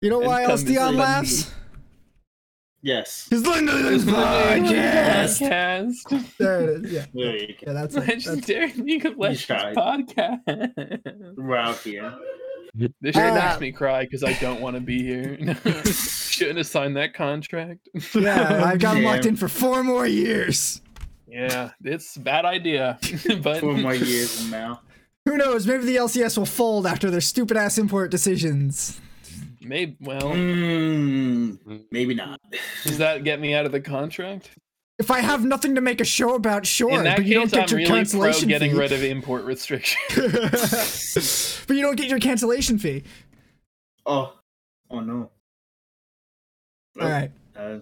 You know And why else come to Dion say- laughs? Yes. His Linda's podcast. podcast. There it is. Yeah, There you go. yeah, that's it. That's Legendary League of Legends tried. podcast. We're out here. This shit Ah. makes me cry because I don't want to be here. Shouldn't have signed that contract. Yeah, I've got him locked in for four more years. yeah, it's a bad idea. but Four more years from now. Who knows? Maybe the LCS will fold after their stupid ass import decisions. Maybe well, Mm, maybe not. does that get me out of the contract? If I have nothing to make a show about, sure, In that but you case, don't get I'm your really pro cancellation getting fee. rid of import restrictions. but you don't get your cancellation fee. Oh. Oh no. All right. Uh,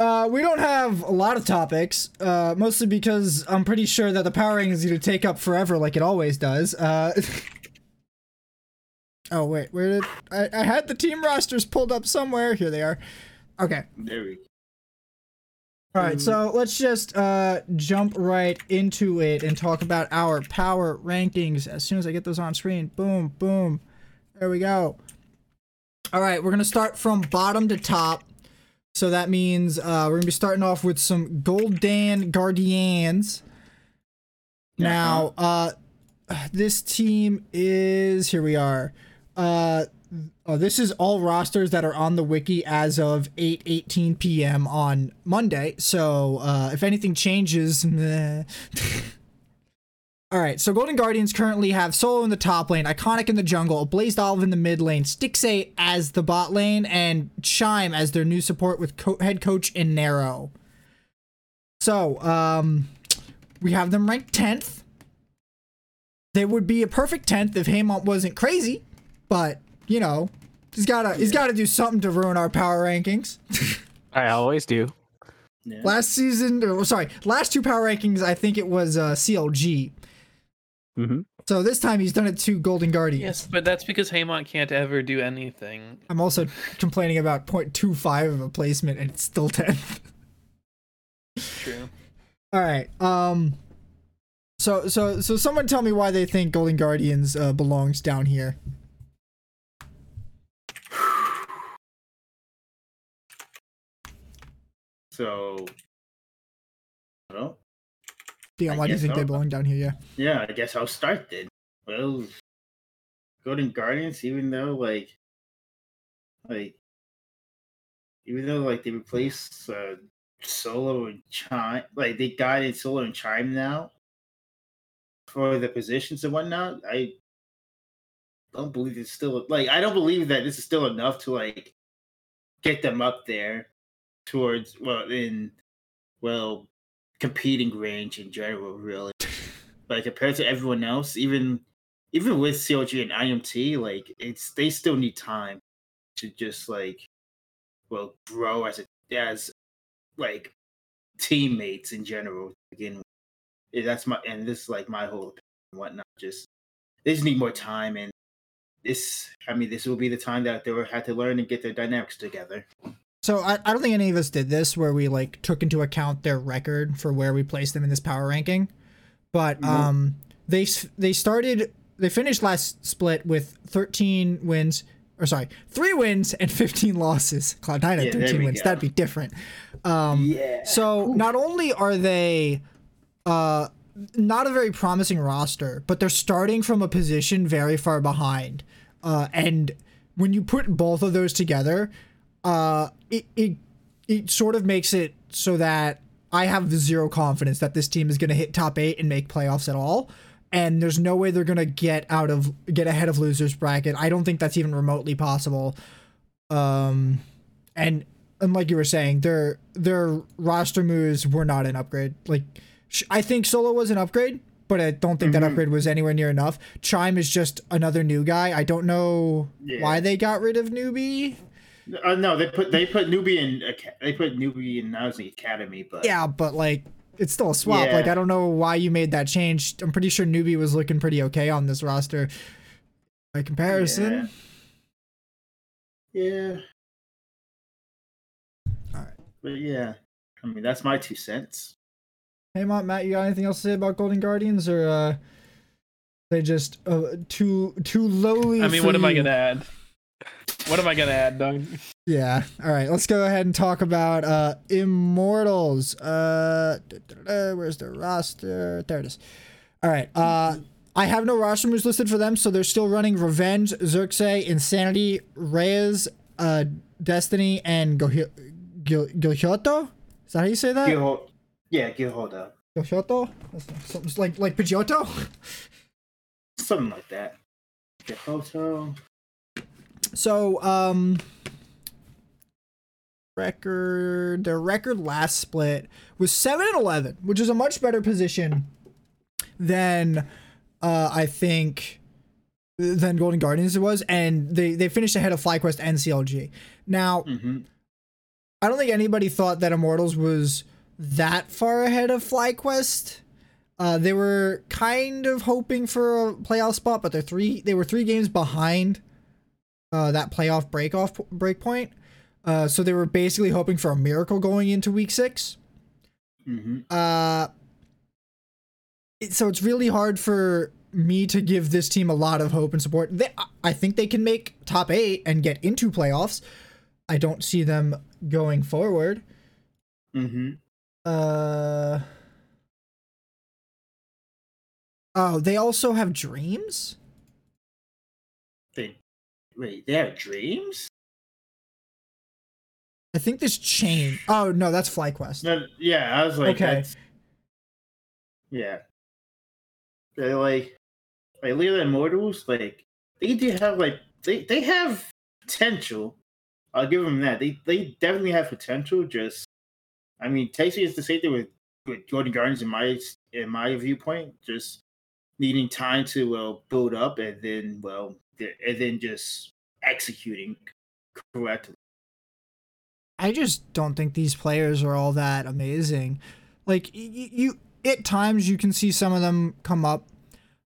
Uh, we don't have a lot of topics, uh, mostly because I'm pretty sure that the power ranking is going to take up forever, like it always does. Oh wait, where did I? I had the team rosters pulled up somewhere. Here they are. Okay. there we go. All right, so let's just uh, jump right into it and talk about our power rankings as soon as I get those on screen. Boom, boom. There we go. All right, we're going to start from bottom to top. So that means uh, we're going to be starting off with some Golden Guardians. Now, uh, this team is here we are. Uh, oh, this is all rosters that are on the wiki as of 8 18 p.m. on Monday. So uh, if anything changes, all right. So Golden Guardians currently have Solo in the top lane, Iconic in the jungle, Ablazeolive in the mid lane, Stixxay as the bot lane, and Chime as their new support with co- head coach in Inero. So um, we have them ranked 10th. They would be a perfect 10th if Haymont wasn't crazy, but you know, he's gotta he's gotta do something to ruin our power rankings. I always do. Yeah. last season, or sorry, last two power rankings, I think it was uh, CLG. hmm So this time he's done it to Golden Guardians. yes, but that's because Haymont can't ever do anything. I'm also complaining about 0.25 of a placement and it's still 10th. True. All right. Um so so so someone tell me why they think Golden Guardians uh, belongs down here. So. Well, Dion, I why do you think they so. belong down here? Yeah. yeah, I guess I'll start then. Well, Golden Guardians, even though like, like, even though like they replaced uh, Solo and Chime, like they got in Solo and Chime now for the positions and whatnot. I don't believe it's still like I don't believe that this is still enough to like get them up there towards well in well competing range in general really like compared to everyone else even even with CLG and IMT like it's they still need time to just like well grow as a as like teammates in general with. That's my and this is like my whole opinion whatnot just they just need more time and this I mean this will be the time that they will have to learn and get their dynamics together. So I, I don't think any of us did this where we like took into account their record for where we placed them in this power ranking. But Mhm. um they they started they finished last split with 13 wins or sorry, 3 wins and 15 losses. Cloud9 had Yeah, 13 wins. go. That'd be different. Um Yeah. so not only are they uh not a very promising roster, but they're starting from a position very far behind. Uh and when you put both of those together, uh it it it sort of makes it so that I have zero confidence that this team is going to hit top 8 and make playoffs at all. And there's no way they're going to get out of get ahead of losers bracket. I don't think that's even remotely possible. Um and and like you were saying, their their roster moves were not an upgrade. Like I think Solo was an upgrade, but I don't think that Mhm. upgrade was anywhere near enough. Chime is just another new guy. I don't know Yeah. why they got rid of newbie. Uh, no, they put they put newbie in they put newbie in now the academy, but Yeah, but like it's still a swap. Yeah. Like I don't know why you made that change. I'm pretty sure newbie was looking pretty okay on this roster. By comparison, yeah. Alright. But yeah, I mean that's my two cents. hey Matt, Matt, you got anything else to say about Golden Guardians, or uh, they just uh, too too lowly? I mean, for what am I gonna add? What am I gonna add, Doug? Yeah. All right. Let's go ahead and talk about uh Immortals. Uh, where's the roster? There it is. All right. Uh, I have no roster moves listed for them, so they're still running Revenge, Xerxes, Insanity, Raes, uh, Destiny, and Gohi- Gil- Gilhyoto. Is that how you say that? Gil- yeah, Gilhoda. Gilhyoto? That's Something like like Pidgeotto. Something like that. Gilhoto. So, um, record their record last split was seven and eleven, which is a much better position than uh, I think than Golden Guardians it was, and they they finished ahead of FlyQuest and CLG. Now, Mm-hmm. I don't think anybody thought that Immortals was that far ahead of FlyQuest. Uh, they were kind of hoping for a playoff spot, but they're three. They were three games behind uh, that playoff break off break point. Uh, so they were basically hoping for a miracle going into week six. Mm-hmm. Uh, it- so it's really hard for me to give this team a lot of hope and support. They, I think they can make top eight and get into playoffs. I don't see them going forward. Mm-hmm. Uh. Oh, they also have dreams. Wait. They have dreams. I think this chain. Oh no, that's FlyQuest. No, yeah, I was like, Okay. yeah. They're like, like Leela Immortals, like they do have like they they have potential. I'll give them that. They they definitely have potential. Just, I mean, Tasty is the same thing with with Golden Guardians in my in my viewpoint. Just needing time to well build up and then well and then just executing correctly. I just don't think these players are all that amazing. Like y- y- you, at times you can see some of them come up,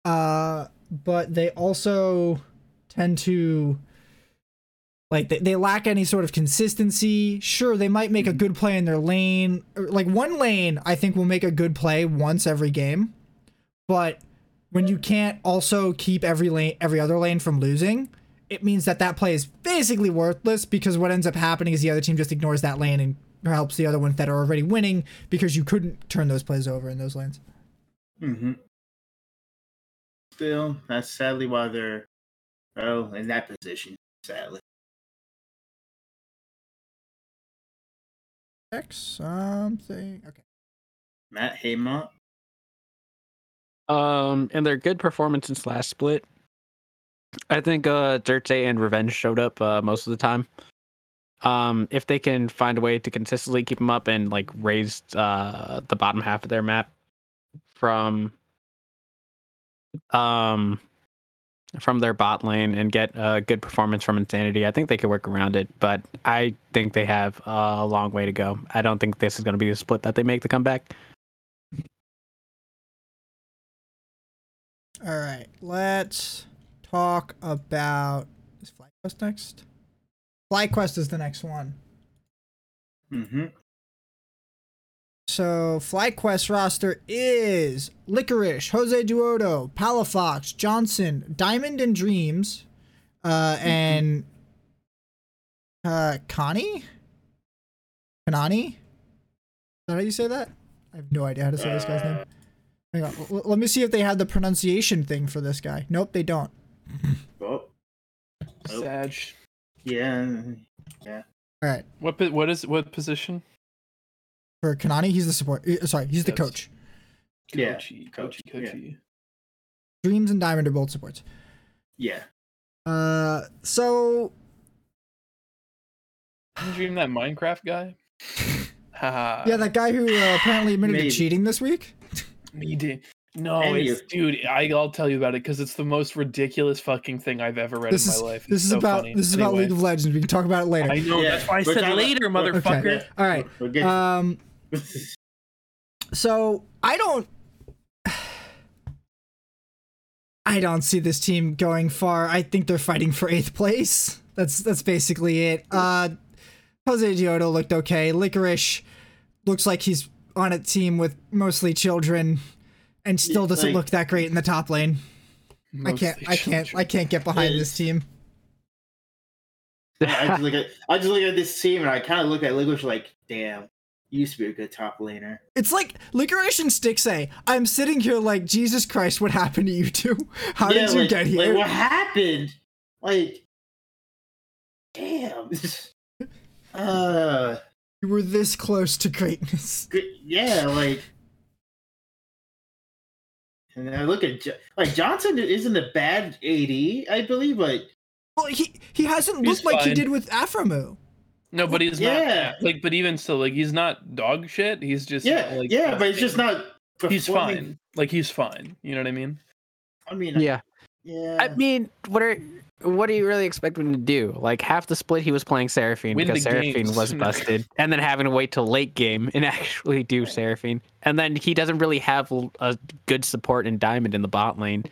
uh, but they also tend to like they, they lack any sort of consistency. Sure, they might make a good play in their lane, like one lane. I think will make a good play once every game, but when you can't also keep every lane, every other lane from losing, it means that that play is basically worthless because what ends up happening is the other team just ignores that lane and helps the other ones that are already winning because you couldn't turn those plays over in those lanes. Mm-hmm. Still, that's sadly why they're oh in that position. Sadly, Check something. Okay. Matt Haymont. Um, and their good performance since last split. I think uh Dirte and Revenge showed up uh, most of the time. Um, if they can find a way to consistently keep them up and like raise uh the bottom half of their map from um from their bot lane and get a good performance from Insanity, I think they could work around it. But I think they have a long way to go. I don't think this is going to be the split that they make the comeback. All right. Let's talk about is FlyQuest next. FlyQuest is the next one. Mm-hmm. So FlyQuest roster is Licorice, Josedeodo, Palafox, Johnsun, Diamond and Dreams, uh, and uh, Connie, Kanani. Is that how you say that? I have no idea how to say this guy's name. Hang on, l- let me see if they have the pronunciation thing for this guy. Nope, they don't. Oh, Nope. Sag. yeah. All right, What po- what is what position? for Kanani, he's the support. uh, Sorry, he's the Yes. coach. Yeah, Coachy, coach, coachy, yeah. Dreams and Diamond are both supports. Yeah. Uh, so Didn't you dream that Minecraft guy? Yeah, that guy who uh, apparently admitted Maybe. to cheating this week. He did. No, it's dude. I, I'll tell you about it because it's the most ridiculous fucking thing I've ever read This in is my life. this It's is so about funny. this is about League of Legends. We can talk about it later. I know. Yeah, That's why I we're said talking about- later, motherfucker. Okay. All right. We'll get- Um. So I don't. I don't see this team going far. I think they're fighting for eighth place. That's that's basically it. Uh, Josedeodo looked okay. Licorice looks like he's on a team with mostly children, and still Yeah, doesn't like- look that great in the top lane. I can't. I can't. children. I can't get behind this team. I just look at I just look at this team and I kind of look at Licorice like, damn, you used to be a good top laner. It's like Licorice and Stixxay. I'm sitting here like, Jesus Christ, what happened to you two? How yeah, did you like, get here? Like, what happened? Like, damn. uh, you were this close to greatness. yeah, like. And I look at like Johnsun isn't a bad AD, I believe, but Well, he he hasn't He's looked like he did with Aphromoo. No, but he's Yeah. not like. But even still, like he's not dog shit. He's just yeah, like yeah, but it's just not. He's fine. Like he's fine. You know what I mean? I mean, Yeah. yeah. I mean, what are what do you really expect him to do? Like half the split, he was playing Seraphine Win because Seraphine games. was busted, and then having to wait till late game and actually do Seraphine, and then he doesn't really have a good support in Diamond in the bot lane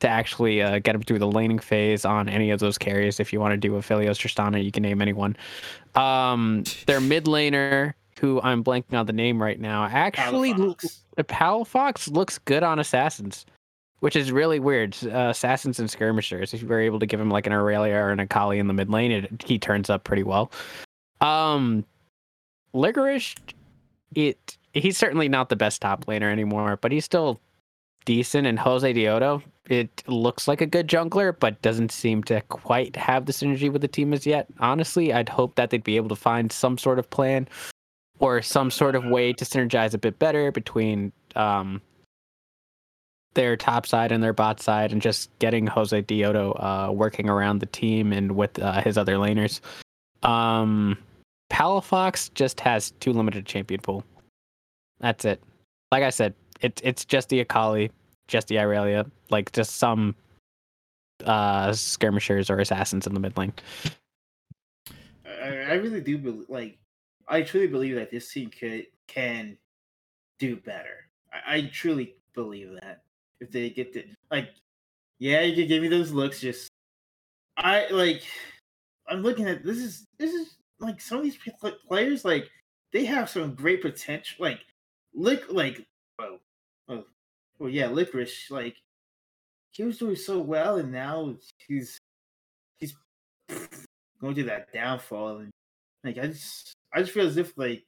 to actually uh, get him through the laning phase on any of those carries. If you want to do Aphelios, Tristana, you can name anyone. Um, their mid laner, who I'm blanking on the name right now, actually. Palafox. Palafox looks good on assassins, which is really weird. Uh, assassins and skirmishers. If you were able to give him like an Irelia or an Akali in the mid lane, it, he turns up pretty well. Um, Licorice, it he's certainly not the best top laner anymore, but he's still decent. And Josedeodo, it looks like a good jungler, but doesn't seem to quite have the synergy with the team as yet. Honestly, I'd hope that they'd be able to find some sort of plan or some sort of way to synergize a bit better between um, their top side and their bot side, and just getting Josedeodo uh, working around the team and with uh, his other laners. Um, Palafox just has too limited champion pool. That's it. Like I said, it's it's just the Akali, just the Irelia, like just some uh skirmishers or assassins in the mid lane. I, I really do believe, like, I truly believe that this team could can do better. I, I truly believe that if they get to like, yeah, you can give me those looks. Just, I like, I'm looking at this is this is like some of these players like they have some great potential. Like, lick like, oh, oh, well, yeah, licorice like. He was doing so well, and now he's he's going through that downfall and like I just I just feel as if like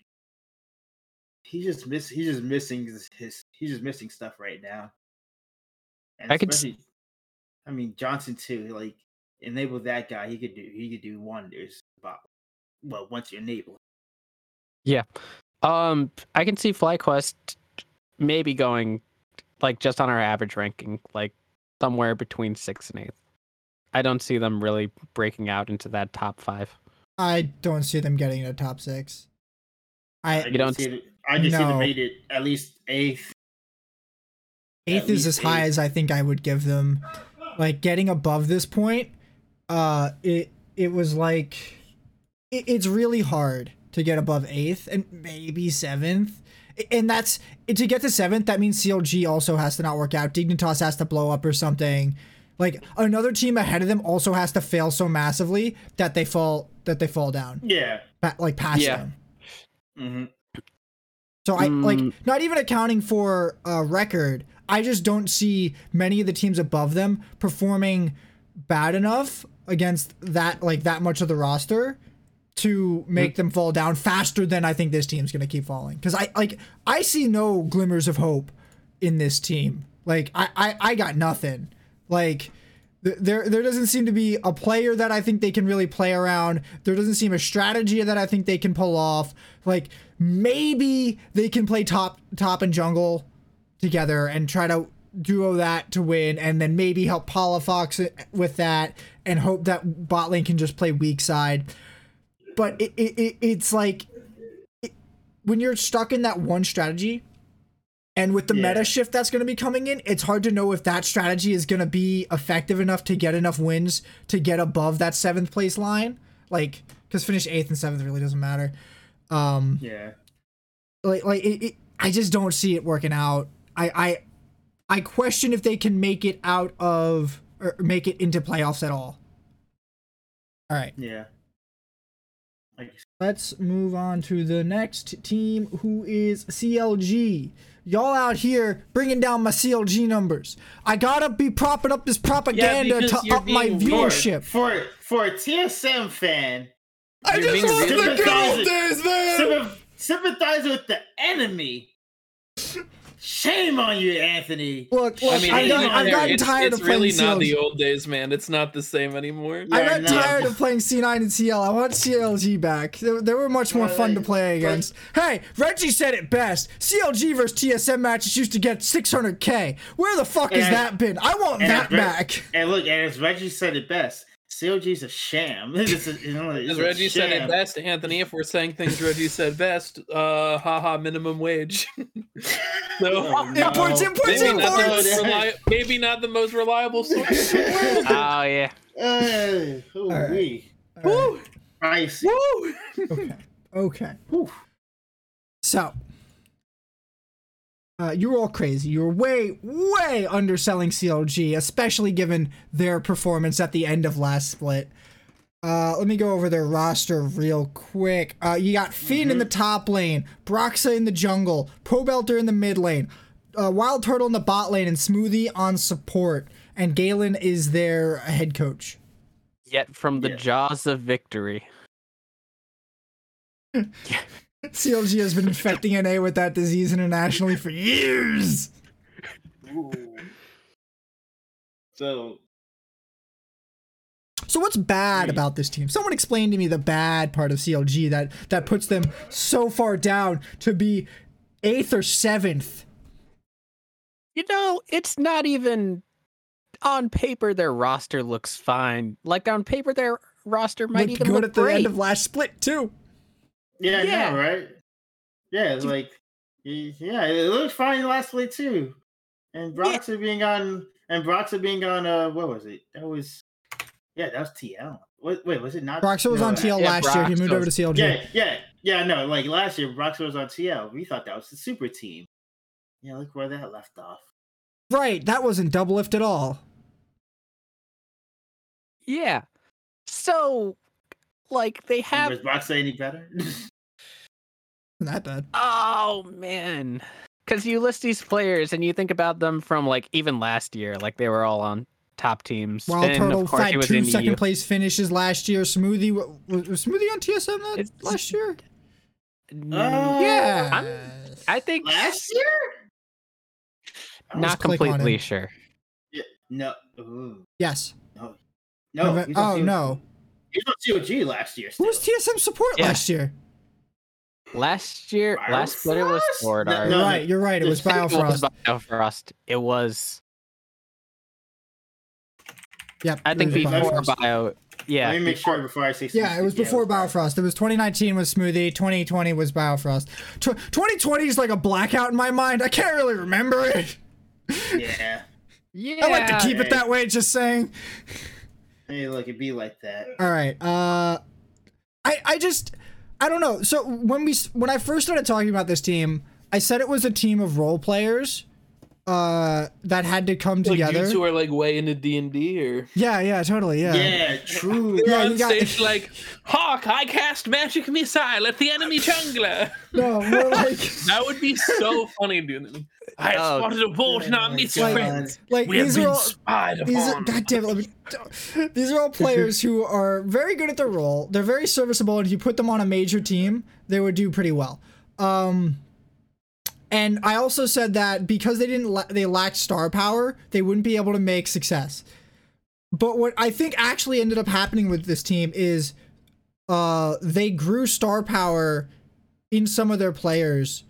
he's just miss he's just missing his he's just missing stuff right now. And I could s- I mean Johnsun too, like enable that guy, he could do he could do wonders about well once you enable. Yeah, um, I can see FlyQuest maybe going like just on our average ranking, like somewhere between sixth and eighth. I don't see them really breaking out into that top five. I don't see them getting a top six. I I You don't see it, I just see No. them made it at least eighth. Eighth is as least high as I think I would give them. Like getting above this point, uh, it it was like it, it's really hard to get above eighth and maybe seventh. And that's to get to seventh. That means CLG also has to not work out. Dignitas has to blow up or something. Like another team ahead of them also has to fail so massively that they fall that they fall down, Yeah. pa- like past Yeah. them. hmm So I like Mm. not even accounting for a record. I just don't see many of the teams above them performing bad enough against that like that much of the roster to make mm. them fall down faster than I think this team's gonna keep falling. Because I like I see no glimmers of hope in this team. Like I I, I got nothing. Like th- there there doesn't seem to be a player that I think they can really play around. There doesn't seem a strategy that I think they can pull off. Like maybe they can play top top and jungle together and try to duo that to win and then maybe help Palafox with that and hope that bot lane can just play weak side. But it, it, it it's like it, when you're stuck in that one strategy and with the Yeah. meta shift that's going to be coming in, it's hard to know if that strategy is going to be effective enough to get enough wins to get above that seventh place line. Like, because finish eighth and seventh really doesn't matter. Um, Yeah. like, like it, it, I just don't see it working out. I, I, I question if they can make it out of or make it into playoffs at all. All right. Yeah. Let's move on to the next team, who is CLG. y'all out here bringing down my CLG numbers. I gotta be propping up this propaganda because to up my viewership. for for a TSM fan, I You're just being want really the good old days, man. sympathize with the enemy. Shame on you, Anthony. Look, look I mean, I've, gotten, I've gotten it's, tired it's of playing really not CLG. the old days, man. It's not the same anymore. I Yeah, got no. tired of playing C9 and CL. I want CLG back. They, they were much more Well, fun to they- play but- against. Hey, Reggie said it best. CLG versus TSM matches used to get 600k. Where the fuck has And- that been? I want that Reg- back. And look, and as Reggie said it best, CLG's a sham. It's a- you know, it's As a Reggie said it sham. best, Anthony. If we're saying things Reggie said best, uh, haha, minimum wage. so Oh, no. Imports, imports, maybe, imports. most reli- maybe not the most reliable source. Oh yeah. Uh, ooh, right. wee. Woo! Pricey. Woo! Okay. Okay. Whew. So, uh, you're all crazy. You're way, way underselling CLG, especially given their performance at the end of last split. Uh, let me go over their roster real quick. Uh, you got Fiend in the top lane, Broxah in the jungle, Pobelter in the mid lane, uh, Wild Turtle in the bot lane, and Smoothie on support. And Galen is their head coach. Yet from the Yeah. jaws of victory. CLG has been infecting NA with that disease internationally for years. Ooh. So So what's bad hmm. about this team? Someone explain to me the bad part of CLG that that puts them so far down to be eighth or seventh. You know, it's not even on paper their roster looks fine. Like on paper their roster might Looked even good look at the great. end of last split too. Yeah, I Yeah. know, right? Yeah, it's like yeah, it looked fine last play too. And Broxah being on and Broxah being on uh what was it? That was yeah, that was TL. Wait, wait was it not? Broxah was no, on TL yeah, last year. He moved Broxah over to CLG. Yeah, yeah, yeah. No, like last year, Broxah was on TL. We thought that was the super team. Yeah, look where that left off. Right, that wasn't Doublelift at all. Yeah. So like they have Was Broxah any better? Wasn't bad. Oh man. Cuz you list these players and you think about them from like even last year like they were all on top teams. Wild and Turtle of course he was two second EU. place finishes last year. Smoothie was, was Smoothie on TSM that It's- last year? Mm, Uh, Yeah. I'm- I think last year? I'll not just click on completely sure. Yeah, no. Ooh, yes. no. Nove- oh no. He was on COG last year. Who was. TSM support Yeah. last year? Last year, last split it was Sword No, Art. no, You're right. You're right. It was It was It was Biofrost. Biofrost. It was. Yep. I think before Biofrost. Bio. Yeah. Let me make sure before I say. Yeah, it was something. before Biofrost. Biofrost. It was 2019 was Smoothie. 2020 was Biofrost. Tw 2020 is like a blackout in my mind. I can't really remember it. Yeah. Yeah. I like to keep it that way. Just saying. Hey, look, it'd be like that. All right. Uh, I I just I don't know. So when we s- when I first started talking about this team, I said it was a team of role players, uh, that had to come Like together. you two are like way into D and D, or yeah, yeah, totally, yeah. Yeah, true. Yeah, on you got- stage like, Hawk, I cast magic missile at the enemy jungler. No, more like That would be so funny, dude. I have Oh, spotted a bolt and our my midst, God. friends. like We these are been all spied these are. God damn it, let me, these are all players who are very good at their role. They're very serviceable, and if you put them on a major team, they would do pretty well. Um, and I also said that because they didn't la- they lacked star power, they wouldn't be able to make success. But what I think actually ended up happening with this team is, uh, they grew star power in some of their players,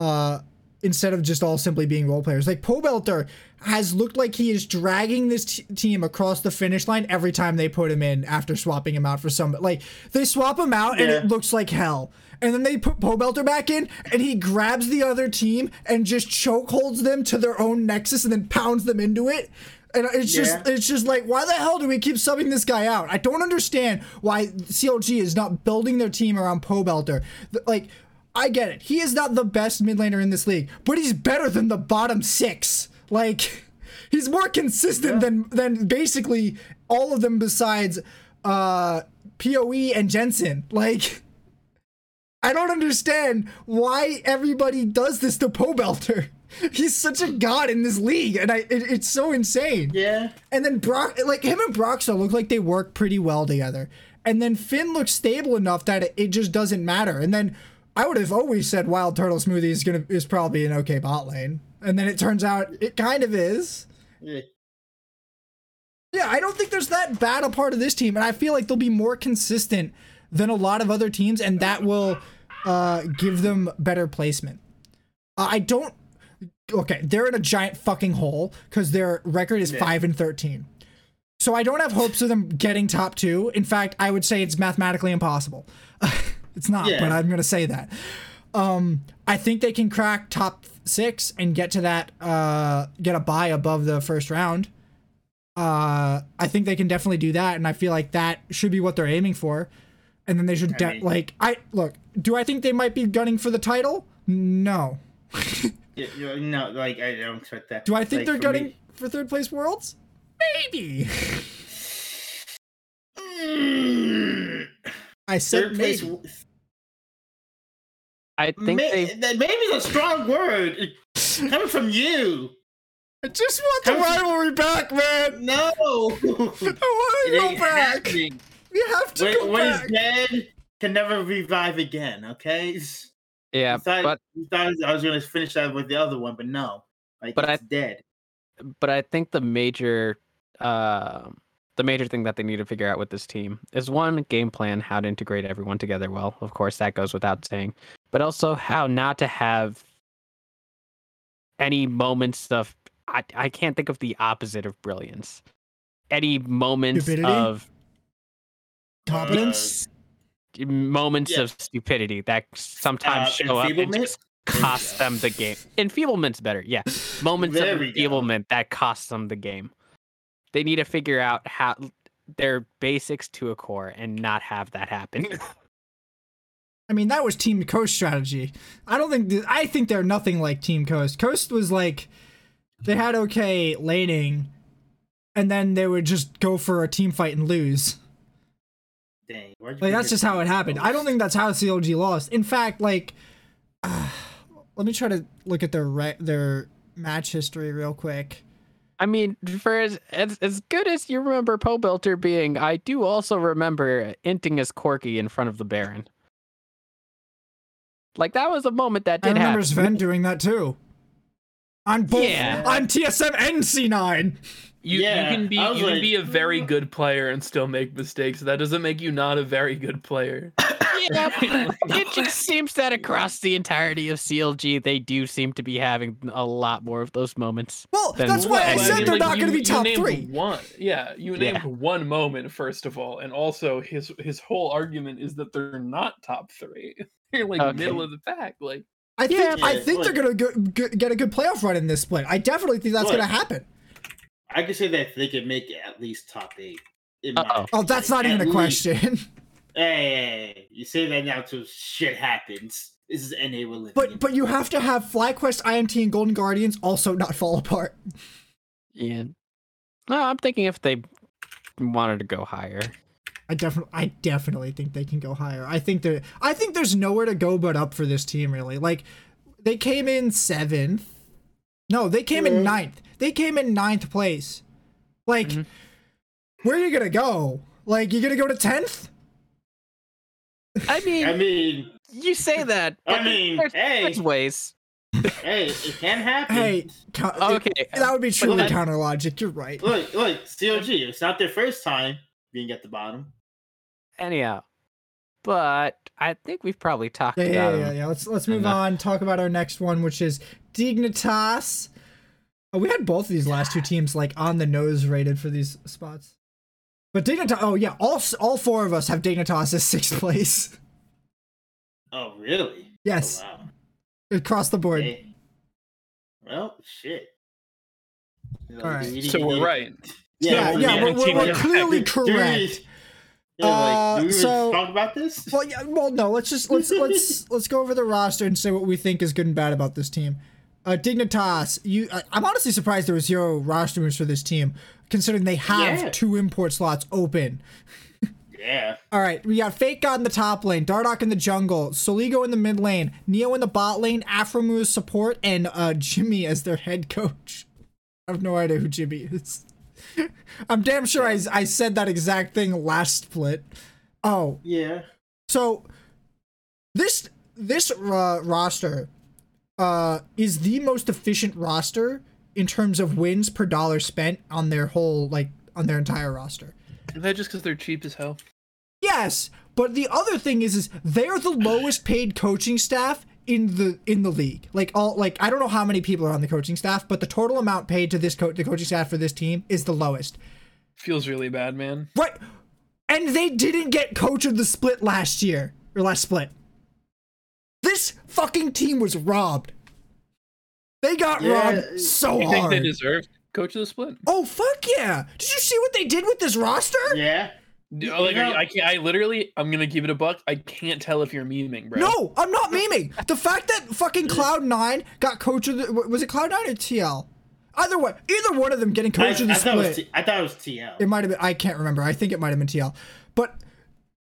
uh, instead of just all simply being role players. Like Pobelter has looked like he is dragging this t- team across the finish line every time they put him in after swapping him out for some. Like they swap him out and Yeah. it looks like hell. And then they put Pobelter back in and he grabs the other team and just choke holds them to their own nexus and then pounds them into it. And it's just it's just like why the hell do we keep subbing this guy out? I don't understand why CLG is not building their team around Pobelter. The- Like I get it. He is not the best mid laner in this league, but he's better than the bottom six. Like, he's more consistent than than basically all of them besides uh PoE and Jensen. Like, I don't understand why everybody does this to Pobelter. He's such a god in this league, and I it, it's so insane. Yeah. And then Brock, like him and Broxah look like they work pretty well together. And then Finn looks stable enough that it, it just doesn't matter. And then I would have always said Wild Turtle Smoothie is gonna is probably an okay bot lane. And then it turns out it kind of is. Yeah. Yeah, I don't think there's that bad a part of this team, and I feel like they'll be more consistent than a lot of other teams, and that will uh, give them better placement. Uh, I don't. Okay, they're in a giant fucking hole because their record is Yeah. five and thirteen. So I don't have hopes of them getting top two. In fact, I would say it's mathematically impossible. it's not, Yeah. but I'm gonna say that. Um, I think they can crack top six and get to that. Uh, get a buy above the first round uh i think they can definitely do that and i feel like that should be what they're aiming for and then they should I mean- like i look do i think they might be gunning for the title no Yeah, no, like I don't expect that. do i think Like, they're for gunning me- for third place worlds maybe Mm, i said Third place. maybe. I think May, they. that maybe is a strong word coming from you. i just want the Come- rivalry back man No, i want to go back happening. we have to When, go when back he's dead, can never revive again. Okay. Yeah, You thought, but you thought I was going to finish that with the other one, but no. Like, But I- dead. but I think the major uh, the major thing that they need to figure out with this team is one game plan, how to integrate everyone together well. Of course, that goes without saying, but also how not to have any moments of I, I can't think of the opposite of brilliance. Any moments Stupidity? of competence moments Yeah. of stupidity that sometimes Uh, show up and just cost them the game. Enfeeblement's better, yeah. Moments There of we go. enfeeblement that cost them the game. They need to figure out how their basics to a core and not have that happen. I mean, that was Team Coast strategy. I don't think th- I think they're nothing like Team Coast. Coast was like they had okay laning, and then they would just go for a team fight and lose. Dang. you Like that's just how it happened. I don't think that's how CLG lost. In fact, like, let me try to look at their re- their match history real quick. I mean, for as, as as good as you remember Pobelter being, I do also remember inting as Corky in front of the Baron. Like that was a moment that I did remember happen. Sven doing that too. On both Yeah. on TSM and C9. You, Yeah, you can be I was you can be a very good player and still make mistakes. That doesn't make you not a very good player. Yeah, it just seems that across the entirety of CLG, they do seem to be having a lot more of those moments. Well, that's why I what? said mean, they're like, not going to be you top named three. One, yeah, you Yeah. named one moment first of all, and also his his whole argument is that they're not top three. They're like Okay. middle of the pack. Like I think Yeah, I think look. they're going to get a good playoff run in this split. I definitely think that's going to happen. I could say that they could make at least top eight. in my Uh-oh. Oh, that's not At even a least. question. Hey, hey, hey, you say that now till shit happens. This is NA we're living in. But but you have to have FlyQuest, IMT, and Golden Guardians also not fall apart. Yeah. No, I'm thinking if they wanted to go higher. I definitely I definitely think they can go higher. I think there I think there's nowhere to go but up for this team really. Like they came in seventh. No, they came in ninth. They came in ninth place. Like Mhm. where are you gonna go? Like you gonna go to tenth? I mean, I mean, you say that. I mean, there's, hey. there's ways. hey, it can happen. Hey, co- Okay. that would be truly that- counter logic. You're right. Look, look, COG. It's not their first time being at the bottom. Anyhow, but I think we've probably talked Yeah, yeah, about yeah, them. yeah. Let's let's move Enough. on. Talk about our next one, which is Dignitas. Oh, we had both of these last two teams like on the nose rated for these spots. But Dignitas. Oh yeah, all all four of us have Dignitas as sixth place Oh, really? Yes. Oh, wow. across the board. Hey. Well, shit. All right. So we're right. Yeah, we're- yeah, we're, we're, we're Yeah. clearly correct. Yeah, like, Uh, do we even so- talk about this? Well, yeah, well, no. Let's just let's let's let's go over the roster and say what we think is good and bad about this team. Uh, Dignitas, you. I, I'm honestly surprised there was zero roster moves for this team, considering they have Yeah. two import slots open. Yeah. All right, we got Fake God in the top lane, Dardoch in the jungle, Soligo in the mid lane, Neo in the bot lane, Aphromoo as support, and uh, Jimmy as their head coach. I have no idea who Jimmy is. I'm damn sure I, I said that exact thing last split. Oh, Yeah. so this this uh, roster uh, is the most efficient roster in terms of wins per dollar spent on their whole like on their entire roster. Is that just because they're cheap as hell? Yes, but the other thing is, is they're the lowest paid coaching staff in the in the league. Like all like I don't know how many people are on the coaching staff, but the total amount paid to this co- the coaching staff for this team is the lowest. Feels really bad, man. Right, and they didn't get coach of the split last year or last split. This fucking team was robbed. They got Yeah, robbed so You think they deserve coach of the split? oh fuck yeah! Did you see what they did with this roster? Yeah. D- oh, Like, know- I can't. I literally. I'm gonna give it a buck. I can't tell if you're memeing, bro. No, I'm not memeing. The fact that fucking Cloud Nine got coach of the was it Cloud Nine or TL? Either way, either one of them getting I, coach of the I thought it was split. T- I thought it was TL. It might have been. I can't remember. I think it might have been TL. But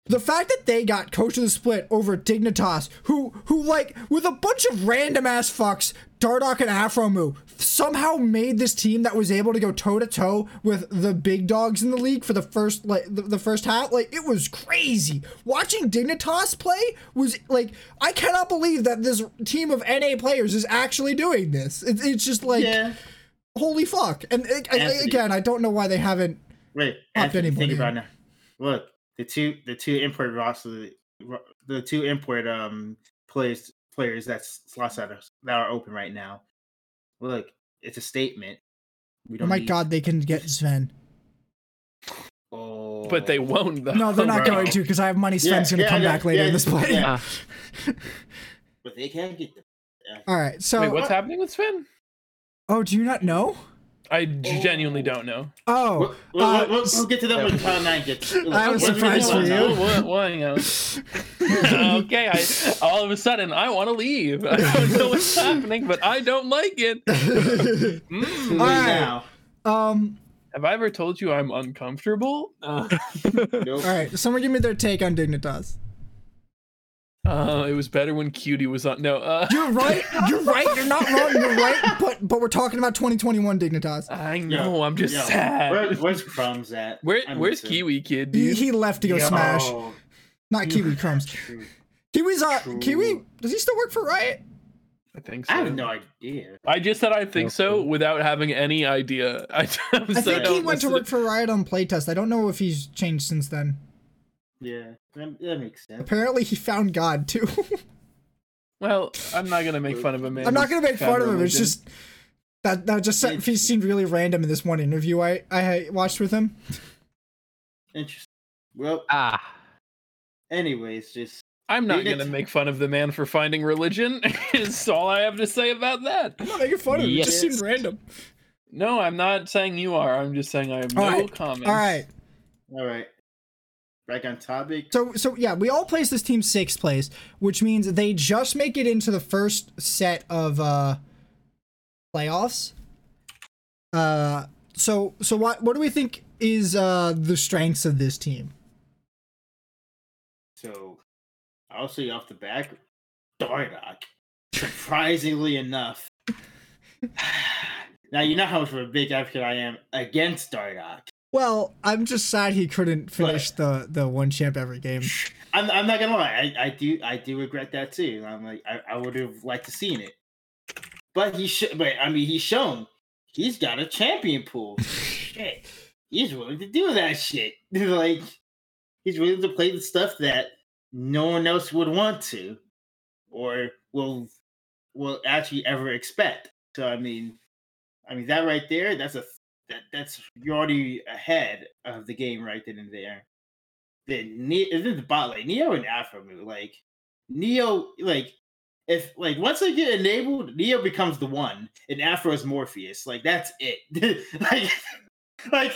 the fact that they got coach of the split over Dignitas, who who like with a bunch of random ass fucks, Dardoch and Aphromoo, somehow made this team that was able to go toe to toe with the big dogs in the league for the first like the, the first half. Like it was crazy. Watching Dignitas play was like I cannot believe that this team of NA players is actually doing this. It, it's just like yeah. holy fuck. And uh, I- again, I don't know why they haven't. Wait, Anthony, anybody think about it now. Look, the two the two import roster the two import um players players that's slots that are, that are open right now. Look, it's a statement. We Oh don't Oh my need- god, they can get Sven. Oh. But they won't. Though. No, they're not Bro. going to because I have money Yeah, Sven's gonna yeah, come yeah, back later yeah, in this play. yeah. Uh, But they can't get the. All right, so Wait, what's happening with Sven? oh, do you not know? I genuinely don't know. Oh, We'll, we'll, uh, we'll, we'll get to them when Cloud Nine gets. I was When we get surprised for you. Nine. What, what, you know? okay, I all of a sudden I want to leave. I don't know what's happening, but I don't like it. Mm. All right. now. um, Have I ever told you I'm uncomfortable? Uh, Nope. all right. Someone give me their take on Dignitas. Uh, it was better when Cutie was on. No, uh, You're right. You're right. You're not wrong. You're right. But but we're talking about 2021 Dignitas. I Yo, know. I'm just yo, sad. Where, where's Crumbzz at? Where, I where's miss. Kiwi Kid, He, dude? he left to go Yo, smash. Not Kiwi Crumbzz. true. Kiwi's uh True. Kiwi. Does he still work for Riot? I think so. I have no idea. I just said I think so without having any idea. I, I'm I so think he went to listen work for Riot on playtest. I don't know if he's changed since then. Yeah, that, that makes sense. Apparently, he found God too. Well, I'm not gonna make fun of him. I'm not gonna make fun of him. It's just that that just se- he seemed really random in this one interview I I watched with him. Interesting. Well, ah, anyways, just I'm not gonna make fun of the man for finding religion. is all I have to say about that. I'm not making fun of him. It just seemed random. No, I'm not saying you are. I'm just saying I have no All right. comments. All right. all right. Back on topic. So so yeah, we all place this team sixth place, which means they just make it into the first set of uh playoffs. Uh so so what what do we think is uh the strengths of this team? So, I'll say off the back, Dardoch. Surprisingly enough. now you know how much of a big advocate I am against Dardoch. Well, I'm just sad he couldn't finish the the one champ every game. I'm, I'm not gonna lie, I, I do I do regret that too. I'm like I, I would have liked to seen it, but he should. But I mean, he's shown he's got a champion pool. shit, he's willing to do that shit. like he's willing to play the stuff that no one else would want to, or will will actually ever expect. So I mean, I mean that right there, that's a that that's you're already ahead of the game right then and there the Ne- this is the bot like Neo and Aphromoo. Like Neo, like if like once they get enabled, Neo becomes the one, and Afro is Morpheus. Like that's it. like, like,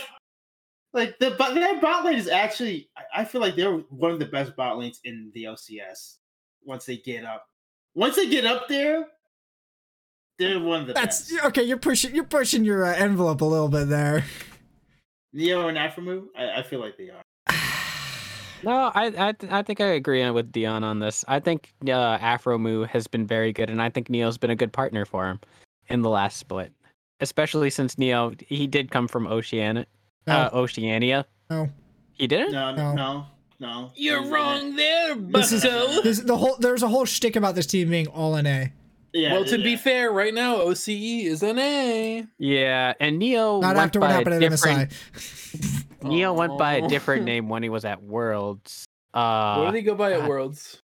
like the bot that bot lane is actually. I- I feel like they're one of the best bot lanes in the LCS. Once they get up, once they get up there, they're one of the That's best. okay. You're pushing you're pushing your uh, envelope a little bit there. Neo and Aphromoo. I, I feel like they are. No, I I, th- I think I agree with Dion on this. I think uh, Aphromoo has been very good, and I think Neo's been a good partner for him in the last split, especially since Neo he did come from Oceania, uh, Oceania. No. He didn't. No, No. no, no. no. You're wrong there, This is Bucko. this, the whole. There's a whole shtick about this team being all in A. Yeah, well, to be fair, right now OCE is an A. Yeah, and Neo Not went after what by happened a at different. MSI. Neo went by a different name when he was at Worlds. Uh, what did he go by at God. Worlds?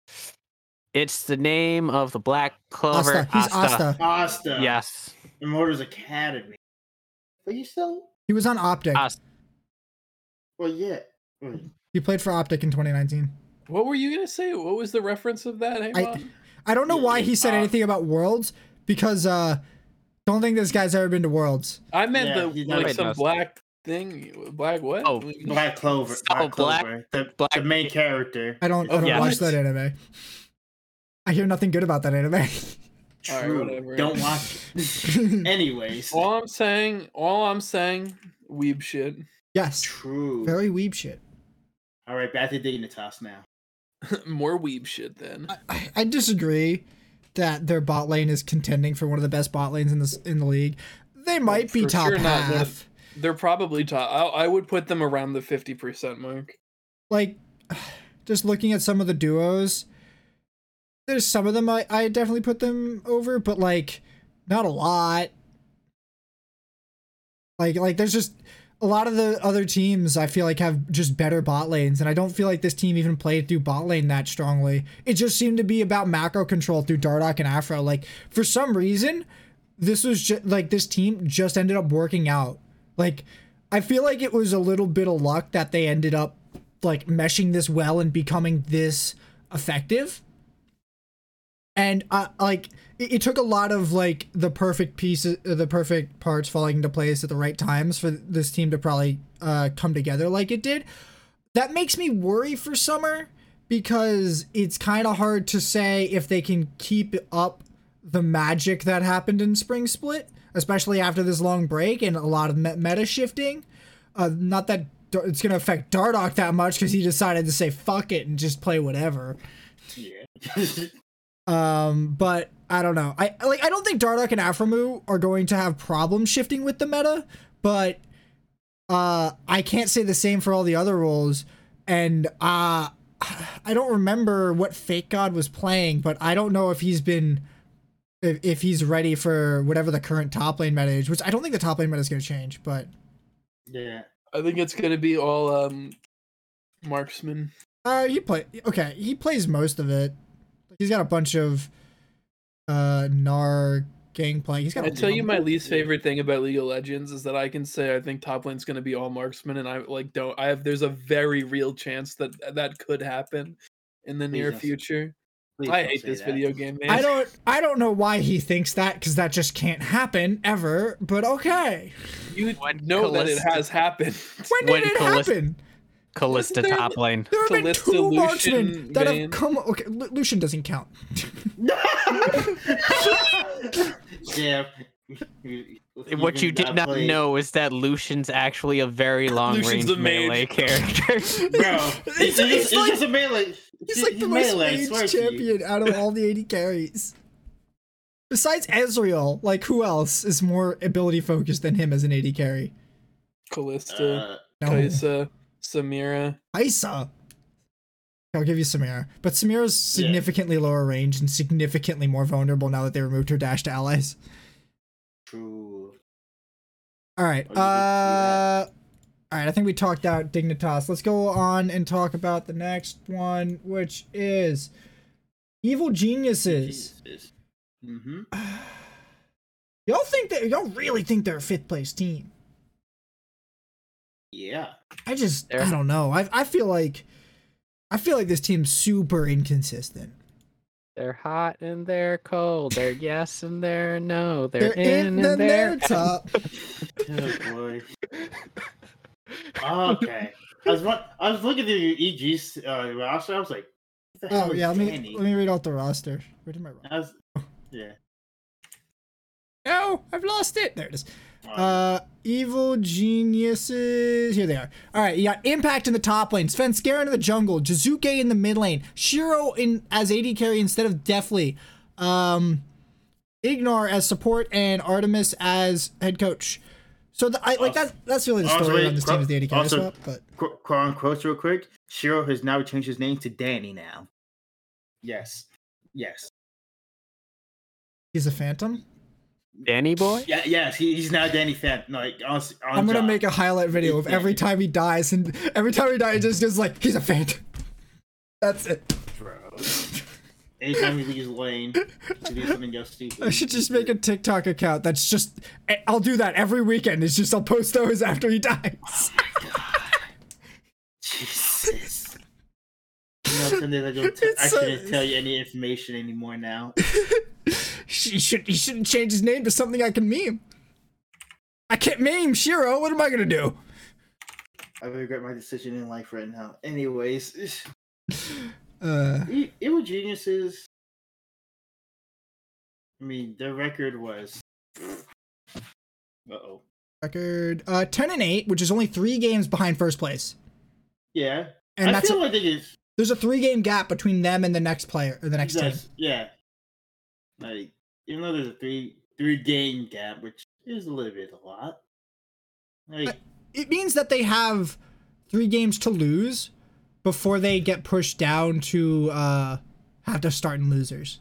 It's the name of the Black Clover. Asta. He's Asta. Asta. Yes. Immortals Academy. Are you still? He was on Optic. Asta. Well, yeah. Wait. He played for Optic in 2019. What were you gonna say? What was the reference of that? Hey, I- Bob? I don't know why he said uh, anything about Worlds because uh don't think this guy's ever been to Worlds. I meant Yeah, the like never some black thing. Black what? Oh. Black Clover. Oh, Black Black- Clover. The, Black- the main character. I don't I Oh, don't yeah. watch that anime. I hear nothing good about that anime. True. whatever. Don't watch it. Anyways. All I'm saying, all I'm saying, weeb shit. yes. True. Very weeb shit. All right, back to Dignitas now. More weeb shit then. I, I disagree that their bot lane is contending for one of the best bot lanes in this in the league. They might be for top sure half. of- They're probably top. I, I would put them around the fifty percent mark. like just looking at some of the duos there's some of them I, I definitely put them over but like not a lot like like there's just a lot of the other teams I feel like have just better bot lanes and I don't feel like this team even played through bot lane that strongly. It just seemed to be about macro control through Dardoch and Aphro like for some reason this was just like this team just ended up working out. Like I feel like it was a little bit of luck that they ended up like meshing this well and becoming this effective. And uh, like it, it took a lot of like the perfect pieces, uh, the perfect parts falling into place at the right times for this team to probably uh, come together like it did. That makes me worry for summer because it's kind of hard to say if they can keep up the magic that happened in spring split, especially after this long break and a lot of me- meta shifting. Uh, not that it's gonna affect Dardoch that much because he decided to say fuck it and just play whatever. Yeah. Um, but I don't know. I like. I don't think Dardoch and Aphromoo are going to have problems shifting with the meta, but uh, I can't say the same for all the other roles. And uh, I don't remember what FakeGod was playing, but I don't know if he's been if, if he's ready for whatever the current top lane meta is. Which I don't think the top lane meta is going to change, but yeah. I think it's gonna be all um, marksman. Uh, he play okay. He plays most of it. He's got a bunch of uh Gnar gangplank. play. He's got. I a tell you, my least favorite thing about League of Legends is that I can say I think top lane's gonna be all marksman, and I like don't. I have there's a very real chance that that could happen in the Please near don't- future. Please I hate this that. video game, man. I don't. I don't know why he thinks that because that just can't happen ever. But okay. You When know that it has happened. When did When it Kalista- happen? Kalista there- top lane. There have been Kalista, two Lucian, marksmen that have come. Okay, Lu- Lucian doesn't count. yeah. What you did not know is that Lucian's actually a very long range Lucian's a mage. melee character. Bro, It's- it's, it's it's, it's like- just a melee. He's like the most melee, I ranged swear to you. champion out of all the AD carries. Besides Ezreal, like who else is more ability focused than him as an AD carry? Kalista, Uh, No. Kai'Sa, Samira. Isa. I'll give you Samira. But Samira's significantly lower range and significantly more vulnerable now that they removed her dash to allies. true. All right. Oh, you did see Uh All right, I think we talked out Dignitas. Let's go on and talk about the next one, which is Evil Geniuses. Mm-hmm. Y'all think that y'all really think they're a fifth place team? Yeah. I just They're- I don't know. I I feel like I feel like this team's super inconsistent. they're hot and they're cold. They're yes and they're no. They're, They're in, in and and they're they're top. Oh boy. okay. I was I was looking at your EG's uh, roster. I was like, what the hell Oh is yeah, let me Danny? let me read out the roster. Where did my roster? Was, yeah. No, I've lost it. There it is. Uh, evil geniuses. Here they are. All right, you got Impact in the top lane, Sven Svenskeren in the jungle, Jiizuke in the mid lane, Shiro in as AD carry instead of Deftly, um, Ignar as support, and Artemis as head coach. So the, I like that. That's really the Also, story wait, on this team is the AD carry also- swap. But qu- quote unquote, real quick. Shiro has now changed his name to Danny now. Yes. Yes. he's a phantom. Danny boy. Yeah. Yes. He, he's now Danny Fan. No, like, on, on I'm gonna job. make a highlight video of every time he dies, and every time he dies, it just goes like he's a phantom. That's it. Bro. Anytime he leaves lane to do something else stupid. I should just make a TikTok account that's just. Eh, I'll do that every weekend. It's just I'll post those after he dies. Oh Jesus. You know, sometimes I don't t- I so... shouldn't tell you any information anymore now. he should. He shouldn't change his name to something I can meme. I can't meme Shiro. What am I gonna do? I regret my decision in life right now. Anyways, Uh, Evil Geniuses. I mean, their record was. Uh oh. record uh ten and eight, which is only three games behind first place, Yeah. and I that's feel like they just. there's a three game gap between them and the next player or the next team. Yeah. Like, even though there's a three three game gap, which is a little bit a lot. Like, It means that they have three games to lose before they get pushed down to uh have to start in losers.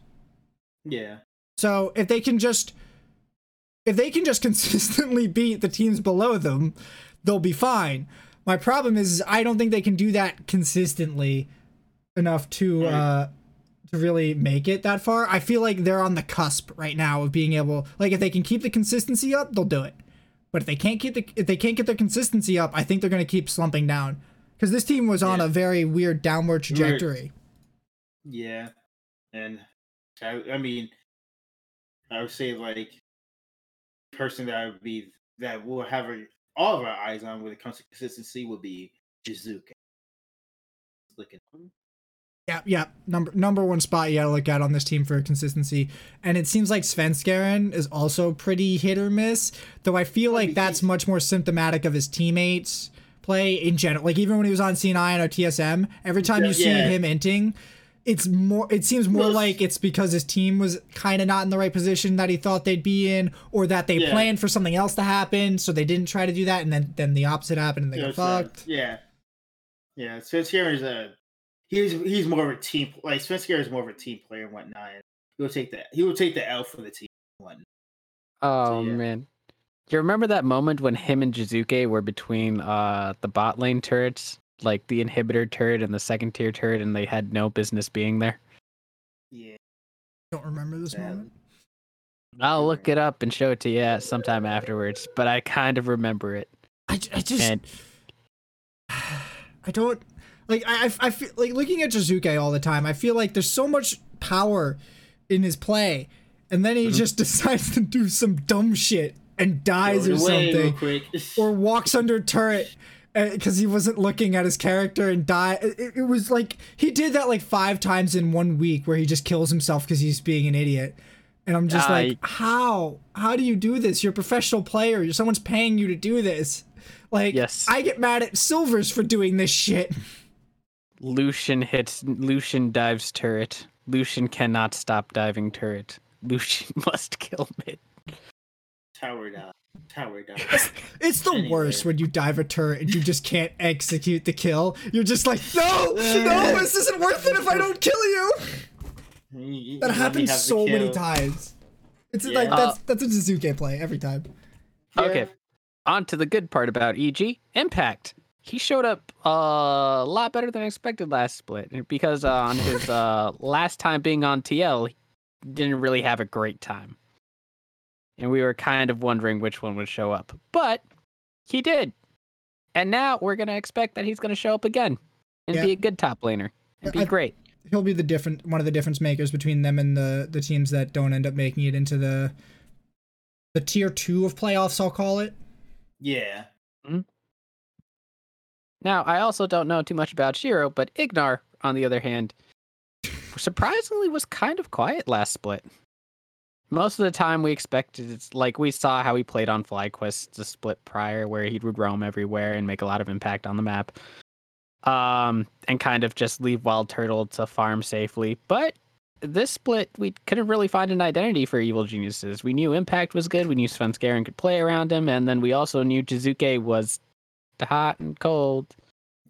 yeah. So if they can just if they can just consistently beat the teams below them, they'll be fine. My problem is I don't think they can do that consistently enough to uh to really make it that far. I feel like they're on the cusp right now of being able like if they can keep the consistency up, they'll do it. But if they can't keep the if they can't get their consistency up, I think they're going to keep slumping down. Cuz this team was on Yeah. a very weird downward trajectory. Yeah. And I, I mean, I would say like person that I would be that will have our, all of our eyes on when it comes to consistency would be Jiizuke. Looking, Yeah, yeah. Number number one spot you gotta look at on this team for consistency. And it seems like Svenskeren is also pretty hit or miss. Though I feel like that's much more symptomatic of his teammates play in general. Like even when he was on C9 or TSM, every time you see Yeah. him inting, it's more it seems more Well, like it's because his team was kind of not in the right position that he thought they'd be in, or that they Yeah. planned for something else to happen, so they didn't try to do that, and then then the opposite happened and they got fucked. yeah, yeah. Spencer is a he's he's more of a team like Spencer is more of a team player and whatnot. And he will take that he will take the L for the team and whatnot. Oh yeah. man. Do you remember that moment when him and Jiizuke were between uh the bot lane turrets, like the inhibitor turret and the second tier turret, and they had no business being there? Yeah, Don't remember this Sad. moment. I'll look it up and show it to you sometime afterwards, but I kind of remember it. I, I just And I don't like I I- I feel like looking at Jiizuke all the time. I feel like there's so much power in his play, and then he mm-hmm. just decides to do some dumb shit and dies or it away real something, quick. or walks under turret uh, because he wasn't looking at his character and die. It, it was like he did that like five times in one week, where he just kills himself because he's being an idiot. And I'm just I- like, how? How do you do this? You're a professional player. Someone's paying you to do this. Like, Yes. I get mad at Silvers for doing this shit. Lucian hits Lucian dives turret. Lucian cannot stop diving turret. Lucian must kill mid. tower down, tower down. It's the Anyway. worst when you dive a turret and you just can't execute the kill. You're just like, no, no, this isn't worth it if I don't kill you. You- you That happens so many times. It's Yeah. like that's that's a Jiizuke play every time. Okay. On to the good part about EG Impact. He showed up uh, a lot better than I expected last split because uh, on his uh, last time being on TL, he didn't really have a great time. And we were kind of wondering which one would show up. But he did. And now we're going to expect that he's going to show up again and Yeah. be a good top laner and be I- great. He'll be the different one of the difference makers between them and the the teams that don't end up making it into the the tier two of playoffs. I'll call it. Yeah. Now, I also don't know too much about Shiro, but Ignar, on the other hand, surprisingly was kind of quiet last split. Most of the time, we expected it's like we saw how he played on FlyQuest the split prior, where he would roam everywhere and make a lot of impact on the map, um, and kind of just leave Wild Turtle to farm safely. But this split, we couldn't really find an identity for Evil Geniuses. We knew Impact was good, we knew Svenskeren could play around him, and then we also knew Jiizuke was hot and cold.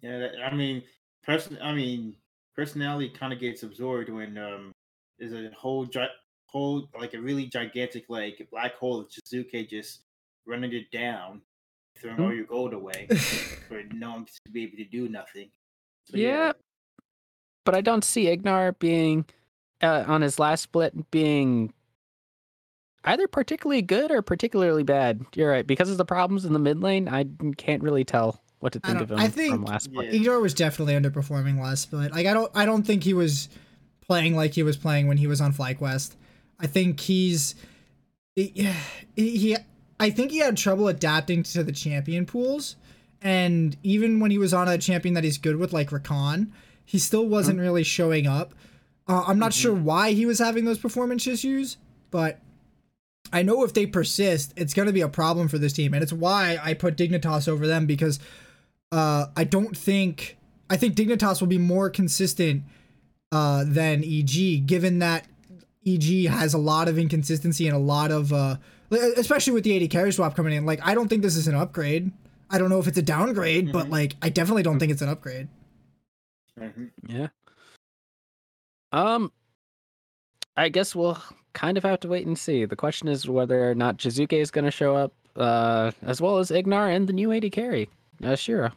Yeah, I mean, person. I mean, personality kind of gets absorbed when um, there's a whole gi- whole like a really gigantic like black hole of Jiizuke just running it down, throwing all your gold away for no one to be able to do nothing. So, yeah. But I don't see Ignar being uh, on his last split being either particularly good or particularly bad. You're right. Because of the problems in the mid lane, I can't really tell what to think of him I from last split. Yeah. Igor was definitely underperforming last split. Like I don't I don't think he was playing like he was playing when he was on FlyQuest. I think he's he, he I think he had trouble adapting to the champion pools. And even when he was on a champion that he's good with, like Rakan, he still wasn't really showing up. Uh, I'm not sure why he was having those performance issues, but I know if they persist, it's going to be a problem for this team. And it's why I put Dignitas over them because uh, I don't think I think Dignitas will be more consistent uh, than EG, given that EG has a lot of inconsistency and a lot of uh, especially with the AD carry swap coming in. Like I don't think this is an upgrade. I don't know if it's a downgrade, but Mhm. like I definitely don't think it's an upgrade. Mhm. Yeah. Um, I guess we'll kind of have to wait and see. The question is whether or not Jiizuke is going to show up, uh, as well as Ignar and the new AD carry, uh, Shiro.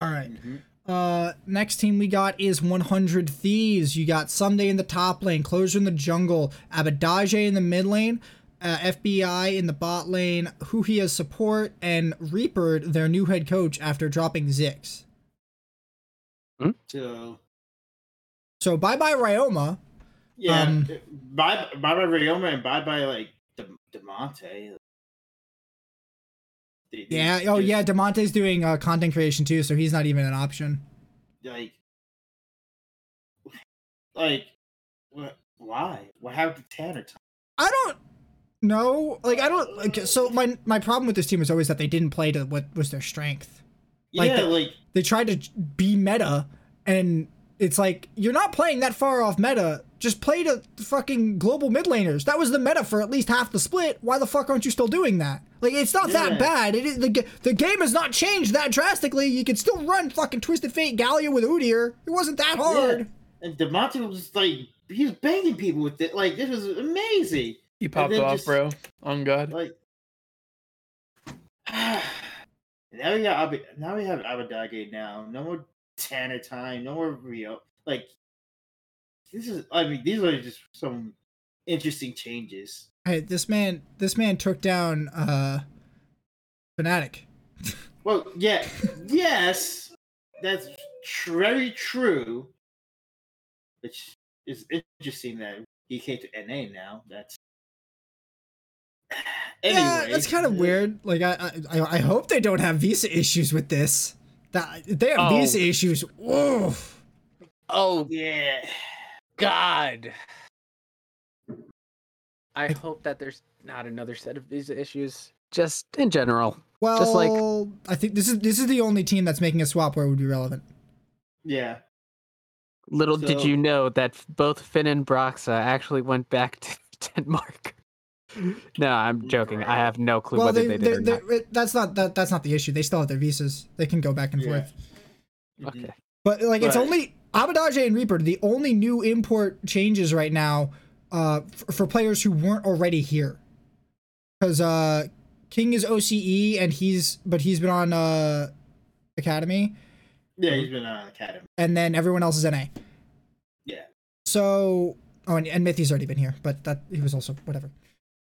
All right. Mhm. Uh, next team we got is 100 Thieves. You got Ssumday in the top lane, Closer in the jungle, Abbedagge in the mid lane, uh, FBI in the bot lane, Huhi as support, and Reaper, their new head coach after dropping Zix. So So bye bye Ryoma. Yeah, Um, bye bye bye Ryoma and bye bye like De- Damonte. They- they Yeah. Oh just, yeah. Damonte's doing uh, content creation too, so he's not even an option. Like, like, what? Why? What happened to Tanner? I don't know. Like I don't. Like, so my my problem with this team is always that they didn't play to what was their strength. Like yeah, the- like they tried to be meta and it's like you're not playing that far off meta just play to fucking global mid laners that was the meta for at least half the split why the fuck aren't you still doing that like it's not that bad it is, the, the game has not changed that drastically you can still run fucking twisted fate Galio with udyr it wasn't that hard Yeah. and Damonte was just like he was banging people with it. Like this was amazing. He popped off, just- bro. On God. Like now we got Ab- now we have Abbedagge now. No more Tanner time. No more Rio. Like this is. I mean, these are just some interesting changes. hey this man this man took down uh Fnatic Well, yeah, yes, that's tr- very true. Which is interesting that he came to NA now. That's yeah that's kind of weird like I, I i hope they don't have visa issues with this that they have Oh. visa issues whoa Oh, Yeah, God. I hope that there's not another set of visa issues, just in general. Well, Just like- I think this is this is the only team that's making a swap where it would be relevant. yeah. Little did you know that both Finn and Broxah actually went back to Denmark. No, I'm joking. I have no clue well, whether they, they, they, did or they, that's not that that's not the issue. They still have their visas. They can go back and Yeah. forth. Mhm. Okay. But like, it's only Abbedagge and Reaper, the only new import changes right now, uh, f- for players who weren't already here. Because uh, King is OCE and he's but he's been on uh, Academy, Yeah, he's been on Academy. and then everyone else is NA. Yeah. So, oh, and, and Mithy's already been here, but that he was also whatever.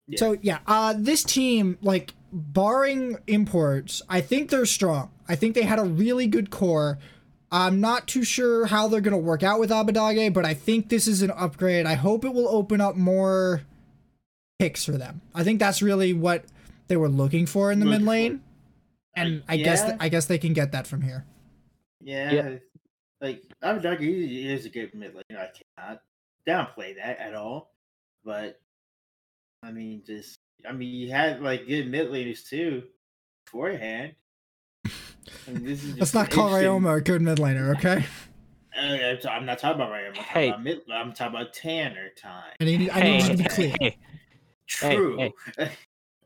Yeah. So yeah, uh, this team, like barring imports, I think they're strong. I think they had a really good core. I'm not too sure how they're gonna work out with Abbedagge, but I think this is an upgrade. I hope it will open up more picks for them. I think that's really what they were looking for in the Looking mid for. lane, and I guess yeah. I guess they can get that from here. Yeah, Yeah. like Abbedagge is a good mid lane. I cannot downplay that at all. But I mean, just I mean, you had like good mid laners too beforehand. And this is Let's not call interesting- Ryoma a good mid laner, okay? I'm not talking about Ryoma. I'm talking Hey. about mid. I'm talking about Tanner time. I need, I need you to be clear. hey, Hey, True.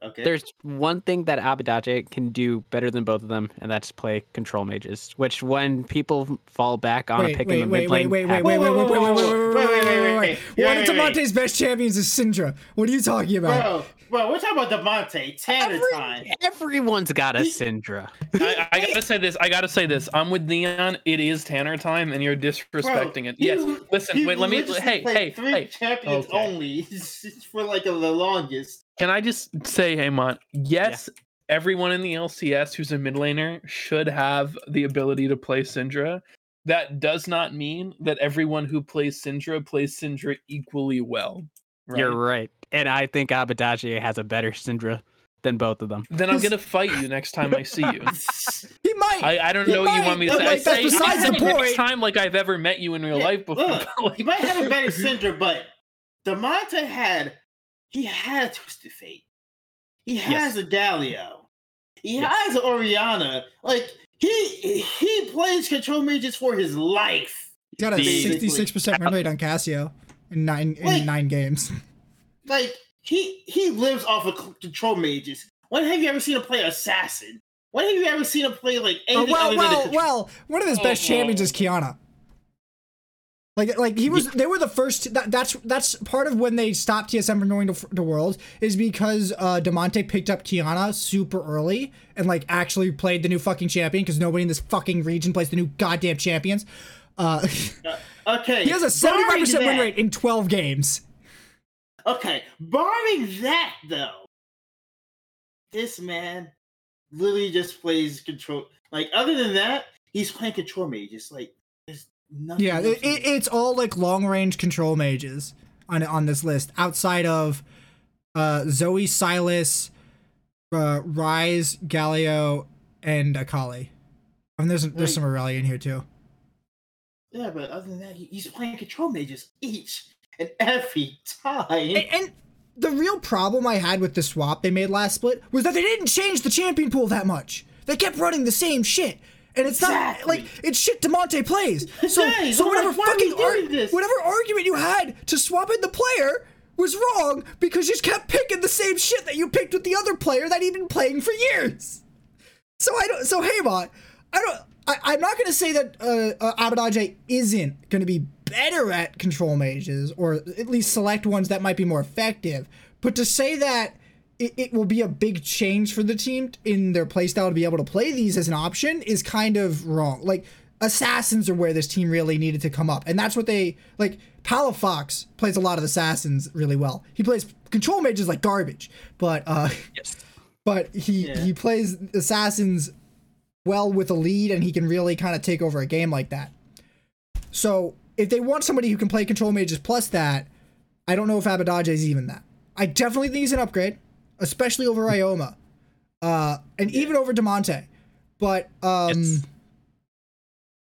okay. There's one thing that Abbedagge can do better than both of them, and that's play control mages. Which, when people fall back on Wait, picking wait, the wait, mid wait, lane, wait, wait, happens. wait, wait, wait, wait, wait, wait, wait, wait, Wait, wait, wait, wait, wait. wait. One of Wait, wait, Damonte's best champions is Syndra. What are you talking about? bro, bro, we're talking about Demonte Tanner Every- time. everyone's got a He- Syndra. I, I gotta say this. I gotta say this. I'm with Neon. It is Tanner time, and you're disrespecting it. he- Yes. Listen. he Wait. Let me. literally Hey. played Hey. Three Hey. champions Okay. only for like the longest. Can I just say, hey, Mon? Yes. Everyone in the LCS who's a mid laner should have the ability to play Syndra. That does not mean that everyone who plays Syndra plays Syndra equally well. Right? You're right, and I think Abbedagge has a better Syndra than both of them. Then I'm gonna fight you next time I see you. He might. I, I don't He know what you want me to might, say. but, I like, that's say besides the next time like I've ever met you in real Yeah, life before. look, like- he might have a better center, but Damonte had he had a Twisted Fate. He has a Galio. He Yes. has an Orianna. Like he he plays control mages for his life. He's got a 66% win rate on Cassio in nine in Wait. nine games. Like he he lives off of control mages. When have you ever seen him play assassin? When have you ever seen him play like Oh, anything well, other than a well, control- well. One of his best Oh. champions is Qiyana. Like, like he was. They were the first. That, that's that's part of when they stopped TSM from going to, the world is because uh, Damonte picked up Qiyana super early and like actually played the new fucking champion because nobody in this fucking region plays the new goddamn champions. Uh, Okay, he has a seventy-five percent win rate in twelve games. Okay, barring that though, this man literally just plays control. Like other than that, he's playing control mages. Like there's nothing. Yeah, it, it, it's all like long range control mages on on this list outside of uh, Zoe, Sylas, uh, Ryze, Galio, and Akali. I mean, there's there's Wait. some Aurelia in here too. yeah, but other than that, he, he's playing control mages each and every time. And, and the real problem I had with the swap they made last split was that they didn't change the champion pool that much. They kept running the same shit. And it's Exactly. not like it's shit Damonte plays. So, so whatever like, why are we fucking ar- whatever argument you had to swap in the player was wrong because you just kept picking the same shit that you picked with the other player that he'd been playing for years. So I don't. So hey, Haymon, I don't. I, I'm not to say that uh, uh, Abbedagge isn't to be better at control mages, or at least select ones that might be more effective. But to say that it, it will be a big change for the team in their playstyle to be able to play these as an option is kind of wrong. Like assassins are where this team really needed to come up, and that's what they like. Palafox plays a lot of assassins really well. He plays control mages like garbage, but uh, Yes. but he Yeah. he plays assassins well with a lead and he can really kind of take over a game like that so if they want somebody who can play control mages plus that i don't know if Abbedagge is even that i definitely think he's an upgrade especially over Ryoma uh and even over Damonte but um Yes.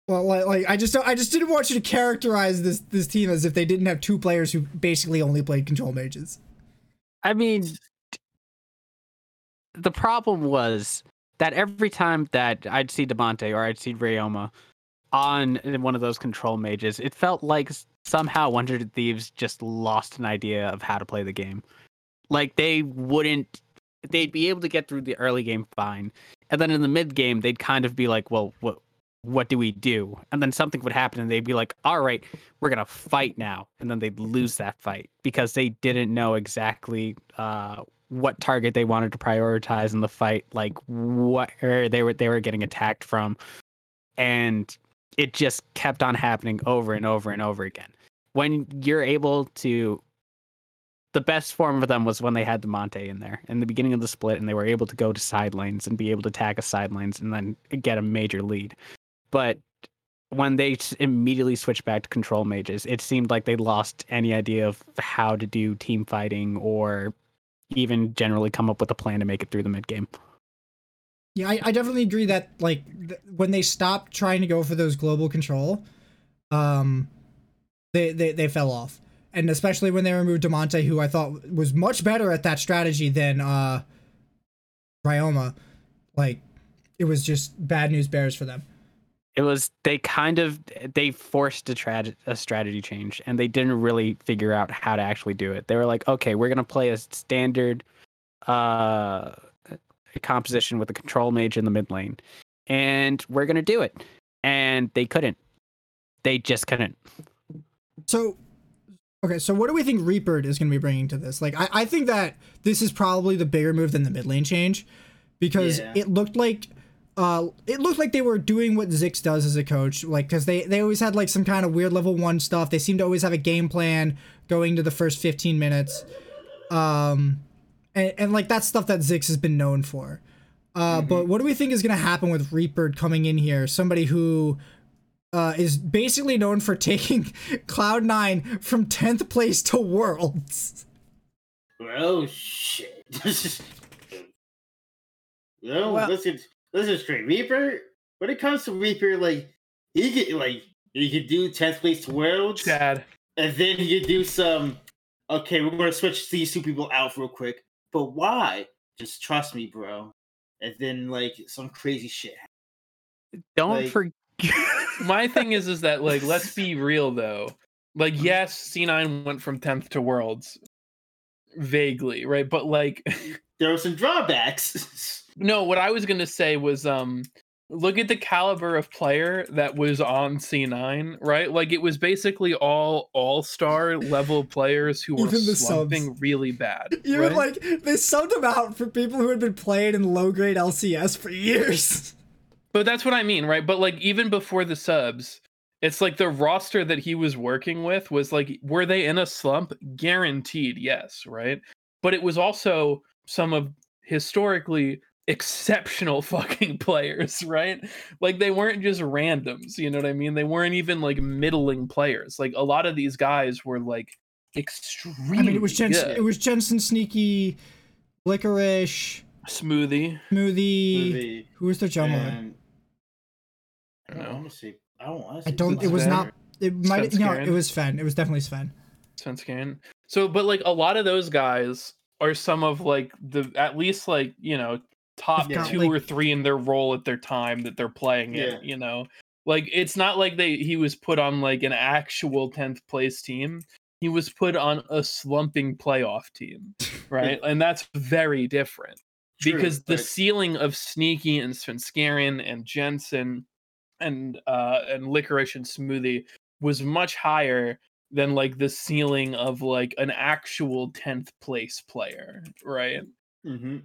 well like, like i just don't, i just didn't want you to characterize this this team as if they didn't have two players who basically only played control mages I mean, the problem was that every time that I'd see Damonte or I'd see Ryoma on one of those control mages, it felt like somehow Wonder Thieves just lost an idea of how to play the game. Like they wouldn't, they'd be able to get through the early game fine, and then in the mid game they'd kind of be like, "Well, what, what do we do?" And then something would happen, and they'd be like, "All right, we're gonna fight now," and then they'd lose that fight because they didn't know exactly uh, what target they wanted to prioritize in the fight, like what they were they were getting attacked from, and it just kept on happening over and over and over again. When you're able to, the best form for them was when they had Damonte in there in the beginning of the split, and they were able to go to side lanes and be able to tag a side lanes and then get a major lead. But when they immediately switched back to control mages, it seemed like they lost any idea of how to do team fighting or even generally come up with a plan to make it through the mid game. Yeah, I, I definitely agree that like th- when they stopped trying to go for those global control, um, they they, they fell off. And especially when they removed Damonte, who I thought was much better at that strategy than uh, Ryoma. Like, it was just bad news bears for them. It was they kind of they forced a, tra- a strategy change and they didn't really figure out how to actually do it. They were like, okay, we're gonna play a standard uh composition with a control mage in the mid lane, and we're gonna do it. And they couldn't. They just couldn't. So, okay, so what do we think Reaper is going to be bringing to this? Like, I, I think that this is probably the bigger move than the mid lane change because Yeah. it looked like. Uh, it looked like they were doing what Zix does as a coach, like because they they always had like some kind of weird level one stuff. They seem to always have a game plan going to the first fifteen minutes, um, and, and like that's stuff that Zix has been known for. Uh, But what do we think is going to happen with Reaper coming in here? Somebody who uh, is basically known for taking Cloud9 from 10th place to Worlds. Bro, shit. no, Well- listen, listen straight. Reaper, when it comes to Reaper, like he could like he could do tenth place to worlds, Chad. and then he could do some. Okay, we're gonna switch these two people out real quick, but why? Just trust me, bro. And then like some crazy shit. Don't Like- forget. My thing is, is that like, let's be real though. Like, yes, C9 went from 10th to Worlds, vaguely, right? But like, There were some drawbacks. no, what I was gonna say was, um, look at the caliber of player that was on C9, right? Like, it was basically all all-star level players who were Even the slumping subs. really bad. Even right? like they subbed him out for people who had been playing in low grade LCS for years. But that's what I mean, right? But like even before the subs, it's like the roster that he was working with was like, were they in a slump? Guaranteed, yes, right? But it was also some of historically exceptional fucking players, right? Like they weren't just randoms, you know what I mean? They weren't even like middling players. Like a lot of these guys were like extremely I mean, it was Jensen, good. it was Jensen, Sneaky, Licorice, smoothie. Smoothie. Movie, Who was their jungler? and- I I don't don't know. want to say. I don't want to. I don't. It was Sven? not. It might. Sven No, Skaren? it was Sven. It was definitely Sven. Svenskeren. So, but like a lot of those guys are some of like the at least like you know top Yeah. two Like- or three in their role at their time that they're playing Yeah. it. You know, like it's not like they he was put on like an actual tenth place team. He was put on a slumping playoff team, right? and that's very different because the ceiling of Sneaky and Svenskeren and Jensen and uh and Licorice and Smoothie was much higher than like the ceiling of like an actual 10th place player, right? mm-hmm.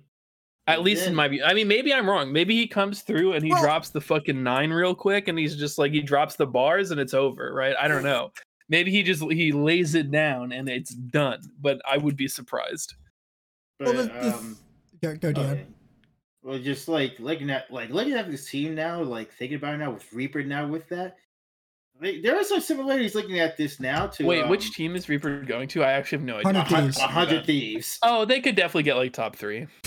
At least in my view. I mean, maybe I'm wrong. Maybe he comes through and he Well- drops the fucking nine real quick and he's just like he drops the bars and it's over, right? I don't know. Maybe he just he lays it down and it's done, but I would be surprised. But, Well, the- the- um, Go, go Dion. Okay. Well, just like looking at like looking at this team now, like thinking about it now with Reaper now with that, there are some similarities looking at this now to Wait, um, which team is Reaper going to? I actually have no idea. Hundred a Thieves. hundred thieves. Oh, they could definitely get like top three.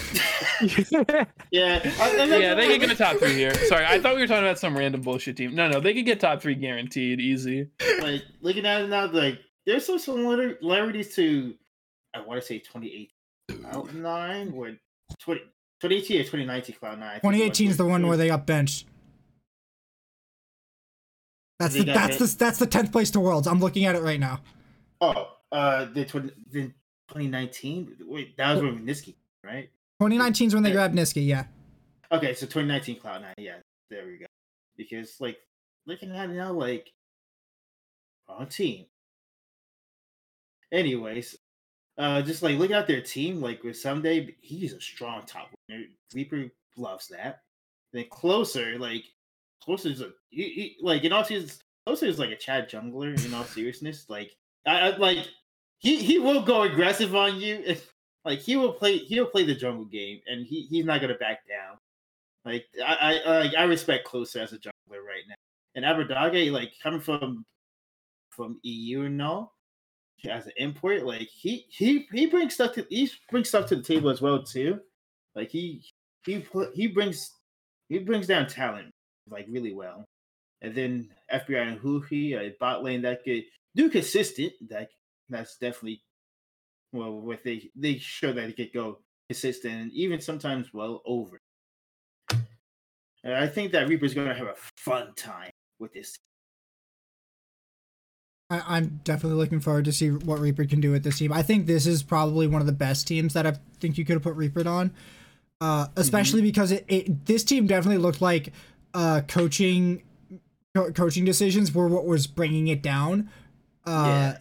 Yeah, yeah, they could get a top three here. Sorry, I thought we were talking about some random bullshit team. No, no, they could get top three guaranteed, easy. like looking at it now, like there's some similarities to I want to say 2018 Cloud Nine, when 20, 2018 or 2019 Cloud Nine. I think it was, 2018 is the one where they got benched. That's They the that's hit. the that's the tenth place to worlds. I'm looking at it right now. Oh, uh, the, 20, the 2019. Wait, that was when Nisqy, right? 2019 is when they Yeah. grabbed Nisqy. Yeah. Okay, so 2019 Cloud Nine. Yeah, there we go. Because like looking at it now, like wrong team. Anyways, uh, just like looking at their team, like with Ssumday, he's a strong top winner. Reaper loves that. Then closer, like closer is a he, he, like in all seriousness, closer is like a Chad jungler. In all seriousness, like I, I like he he will go aggressive on you. If, like he will play he'll play the jungle game, and he he's not gonna back down. Like I, I like I respect Closer as a jungler right now. And Abbedagge, like coming from from EU and all, as an import, like he he he brings stuff to he brings stuff to the table as well too. Like he he he brings he brings down talent like really well. And then FBI and Huhi, a bot lane that could do consistent, that that's definitely well, with they they show that it could go consistent and even sometimes well over. And I think that Reaper's to have a fun time with this. I, I'm definitely looking forward to see what Reaper can do with this team. I think this is probably one of the best teams that I think you could have put Reaper on, uh, especially because it, it this team definitely looked like uh, coaching co- coaching decisions were what was bringing it down. Uh, Yeah.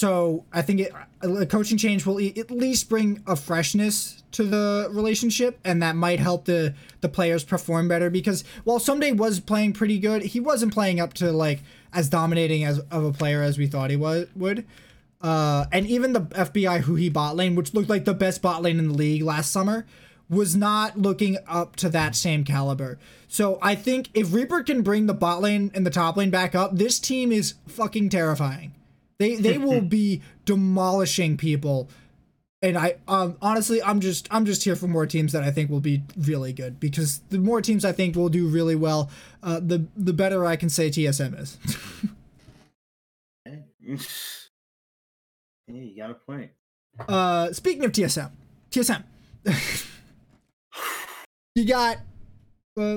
So I think it, a coaching change will at least bring a freshness to the relationship, and that might help the the players perform better. Because while Ssumday was playing pretty good, he wasn't playing up to like as dominating as of a player as we thought he was would. Uh, and even the FBI who he bot lane, which looked like the best bot lane in the league last summer, was not looking up to that same caliber. So I think if Reaper can bring the bot lane and the top lane back up, this team is fucking terrifying. They they will be demolishing people. And I um honestly I'm just I'm just here for more teams that I think will be really good because the more teams I think will do really well, uh, the the better I can say TSM is. Hey, you got a point. Uh, speaking of TSM, TSM, you got,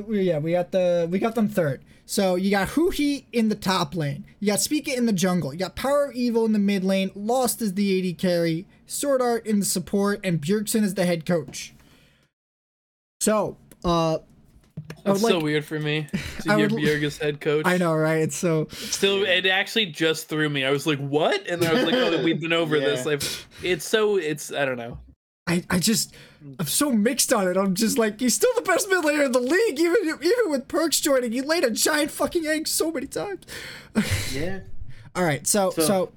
we- yeah, we got the we got them third. So you got Huni in the top lane, you got Spica in the jungle, you got Power Evil in the mid lane, Lost is the AD carry, SwordArt in the support, and Bjergsen is the head coach. So, uh, I That's would so weird for me to I hear would- head coach. I know, right? It's so Still, it actually just threw me. I was like, "What?" And I was like, "Oh, we've been over this." Like, it's so. It's I don't know. I, I just I'm so mixed on it. I'm just like he's still the best mid laner in the league, even even with Perkz joining. He laid a giant fucking egg so many times. Yeah. All right, so so So-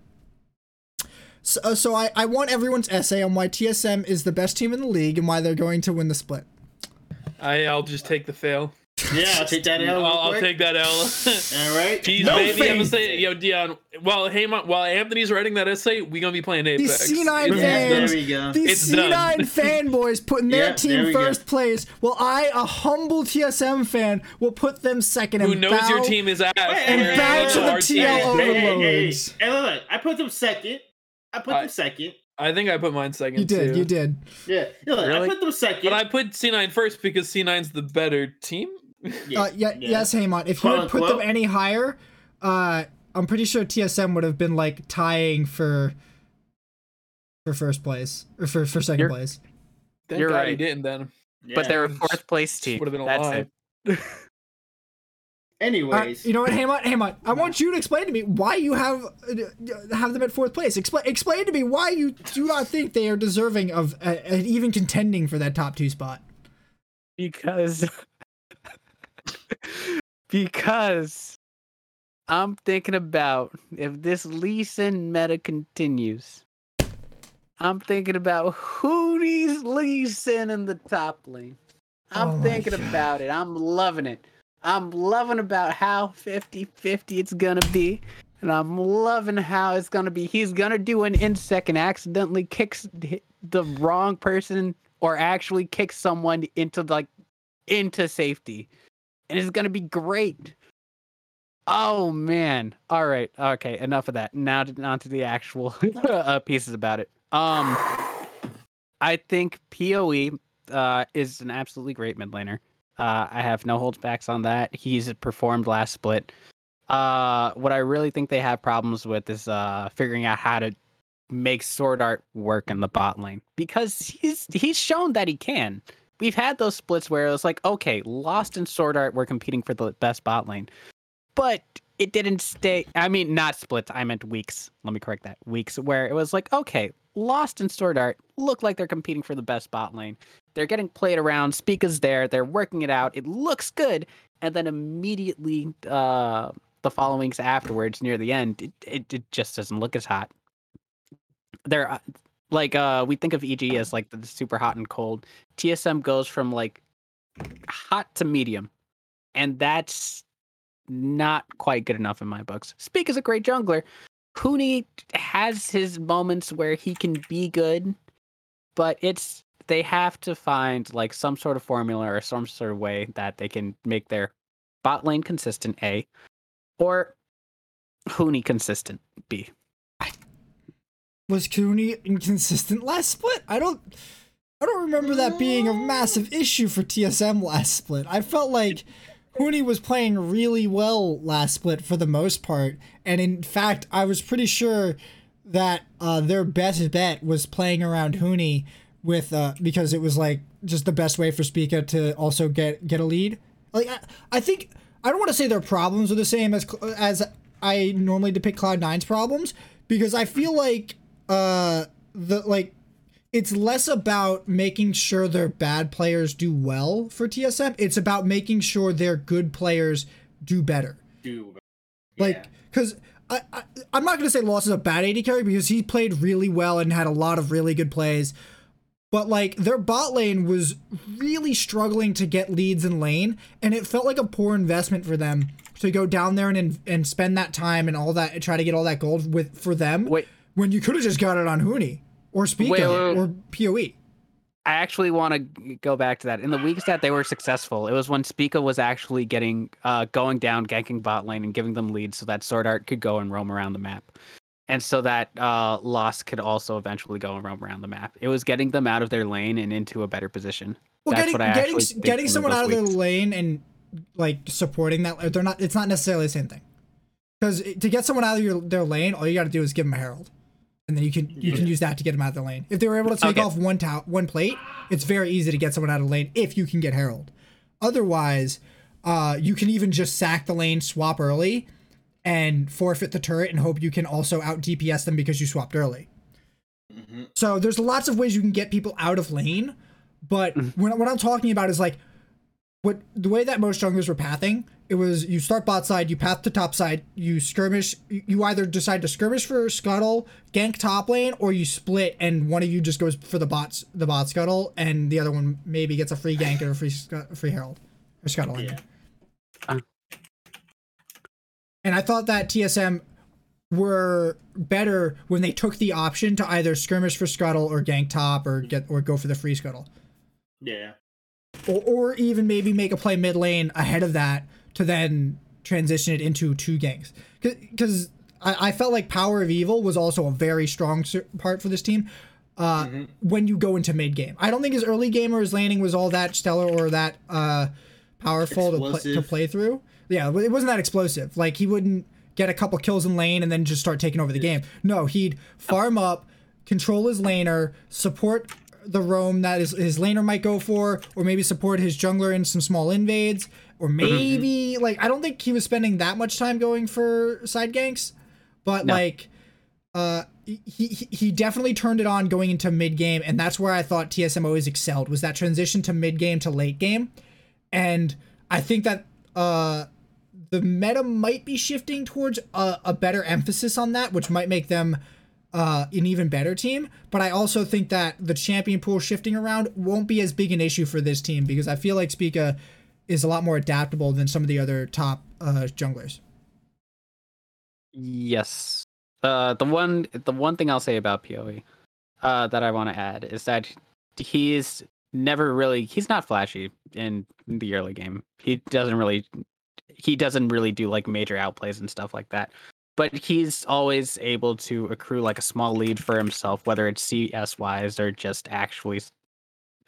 so, uh, so I, I want everyone's essay on why TSM is the best team in the league and why they're going to win the split. I I'll just take the fail. Yeah, I'll take that I'll, I'll take that L. All right. Jeez, No baby, I'm gonna say, yo, Dion. While hey, while Anthony's writing that essay, we gonna be playing Apex. C9 It's Yeah, fans. there we go. These It's. C9 fanboys putting their Yeah, team we go. first place, while I, a humble TSM fan, will put them second. Who and knows your team is ass? And whereas bow to the our TL is over- great. Hey, hey, hey, overloads. hey, look, look, I put them second. I put I- them second. I think I put mine second You did, too. you did. Yeah, look, Really? I put them second. But I put C9 first because C9's the better team. Yeah, Uh, yeah, yeah. Yes, Haymon. If you Quote, had put them any higher, uh, I'm pretty sure TSM would have been like tying for for first place or for for 2nd You're- place. Thank You're God he didn't then. But they're a fourth place team. Would've been a That's lie. it. Uh, Anyways, you know what, Haymon? Haymon, I want you to explain to me why you have uh, have them at fourth place. Explain explain to me why you do not think they are deserving of uh, even contending for that top two spot. because because I'm thinking about if this Lee Sin meta continues. I'm thinking about who these Lee Sin in the top lane. I'm Oh thinking about it. I'm loving it. I'm loving about how 50-50 it's gonna be. And I'm loving how it's gonna be. He's gonna do an Insec and accidentally kicks the wrong person or actually kicks someone into like into safety. And it's gonna be great. Oh man. All right. Okay. Enough of that. Now on to the actual uh, pieces about it. Um, I think Poe uh, is an absolutely great mid laner. Uh, I have no holds backs on that. He's performed last split. Uh, what I really think they have problems with is uh, figuring out how to make SwordArt work in the bot lane because he's he's shown that he can. We've had those splits where it was like, okay, Lost and SwordArt were competing for the best bot lane, but it didn't stay. I mean, not splits. I meant weeks. Let me correct that. Weeks where it was like, okay, Lost and SwordArt look like they're competing for the best bot lane. They're getting played around. Spica's there. They're working it out. It looks good. And then immediately, uh, the followings afterwards, near the end, it, it, it just doesn't look as hot. They're uh, like, uh, we think of EG as like the super hot and cold. TSM goes from like hot to medium. And that's not quite good enough in my books. Speak is a great jungler. Huni has his moments where he can be good, but it's they have to find like some sort of formula or some sort of way that they can make their bot lane consistent A or Huni consistent B. was Huni inconsistent last split? I don't I don't remember that being a massive issue for TSM last split. I felt like Huni was playing really well last split for the most part, and in fact, I was pretty sure that uh, their best bet was playing around Huni with uh, because it was like just the best way for Spica to also get get a lead. Like I, I think I don't want to say their problems are the same as as I normally depict Cloud 9's problems because I feel like uh the like it's less about making sure their bad players do well for TSM. It's about making sure their good players do better. Do Like, because I, I, I'm not going to say Lost is a bad AD carry because he played really well and had a lot of really good plays. But, like, their bot lane was really struggling to get leads in lane, and it felt like a poor investment for them to go down there and and spend that time and all that and try to get all that gold with for them Wait, when you could have just got it on Huni or Spica Wait, wait, or. PoE. I actually want to go back to that. In the weeks that they were successful, it was when Spica was actually getting uh, going down, ganking bot lane, and giving them leads so that SwordArt could go and roam around the map, and so that uh, Lost could also eventually go and roam around the map. It was getting them out of their lane and into a better position. Well, That's getting what I getting getting someone out of their lane and like supporting that they're not. It's not necessarily the same thing. Because to get someone out of your their lane, all you got to do is give them a herald, and then you can you can use that to get them out of the lane. If they were able to take Okay. off one one plate, it's very easy to get someone out of lane if you can get herald. Otherwise, uh, you can even just sack the lane, swap early, and forfeit the turret, and hope you can also out DPS them because you swapped early. hmm So there's lots of ways you can get people out of lane, but when, what I'm talking about is like what the way that most junglers were pathing. It was you start bot side, you path to top side, you skirmish. You either decide to skirmish for scuttle, gank top lane, or you split, and one of you just goes for the bots, the bot scuttle, and the other one maybe gets a free gank or a free scu- free herald or scuttle. Yeah. Uh. And I thought that TSM were better when they took the option to either skirmish for scuttle or gank top or get or go for the free scuttle. Yeah. Or, or even maybe make a play mid lane ahead of that to then transition it into two ganks. Because I, I felt like Power of Evil was also a very strong part for this team uh, Mhm. when you go into mid game. I don't think his early game or his laning was all that stellar or that uh, powerful to, pl- to play through. Yeah, it wasn't that explosive. Like he wouldn't get a couple kills in lane and then just start taking over the game. No, he'd farm up, control his laner, support the roam that his, his laner might go for, or maybe support his jungler in some small invades, or maybe like I don't think he was spending that much time going for side ganks, but No. like uh he, he he definitely turned it on going into mid game, and that's where I thought TSM always excelled was that transition to mid game to late game, and I think that uh the meta might be shifting towards a, a better emphasis on that, which might make them uh, an even better team. But I also think that the champion pool shifting around won't be as big an issue for this team because I feel like Spica is a lot more adaptable than some of the other top uh, junglers. Yes. Uh, the one the one thing I'll say about Poe, uh, that I want to add is that he's never really he's not flashy in the early game. He doesn't really he doesn't really do like major outplays and stuff like that. But he's always able to accrue like a small lead for himself, whether it's CS wise or just actually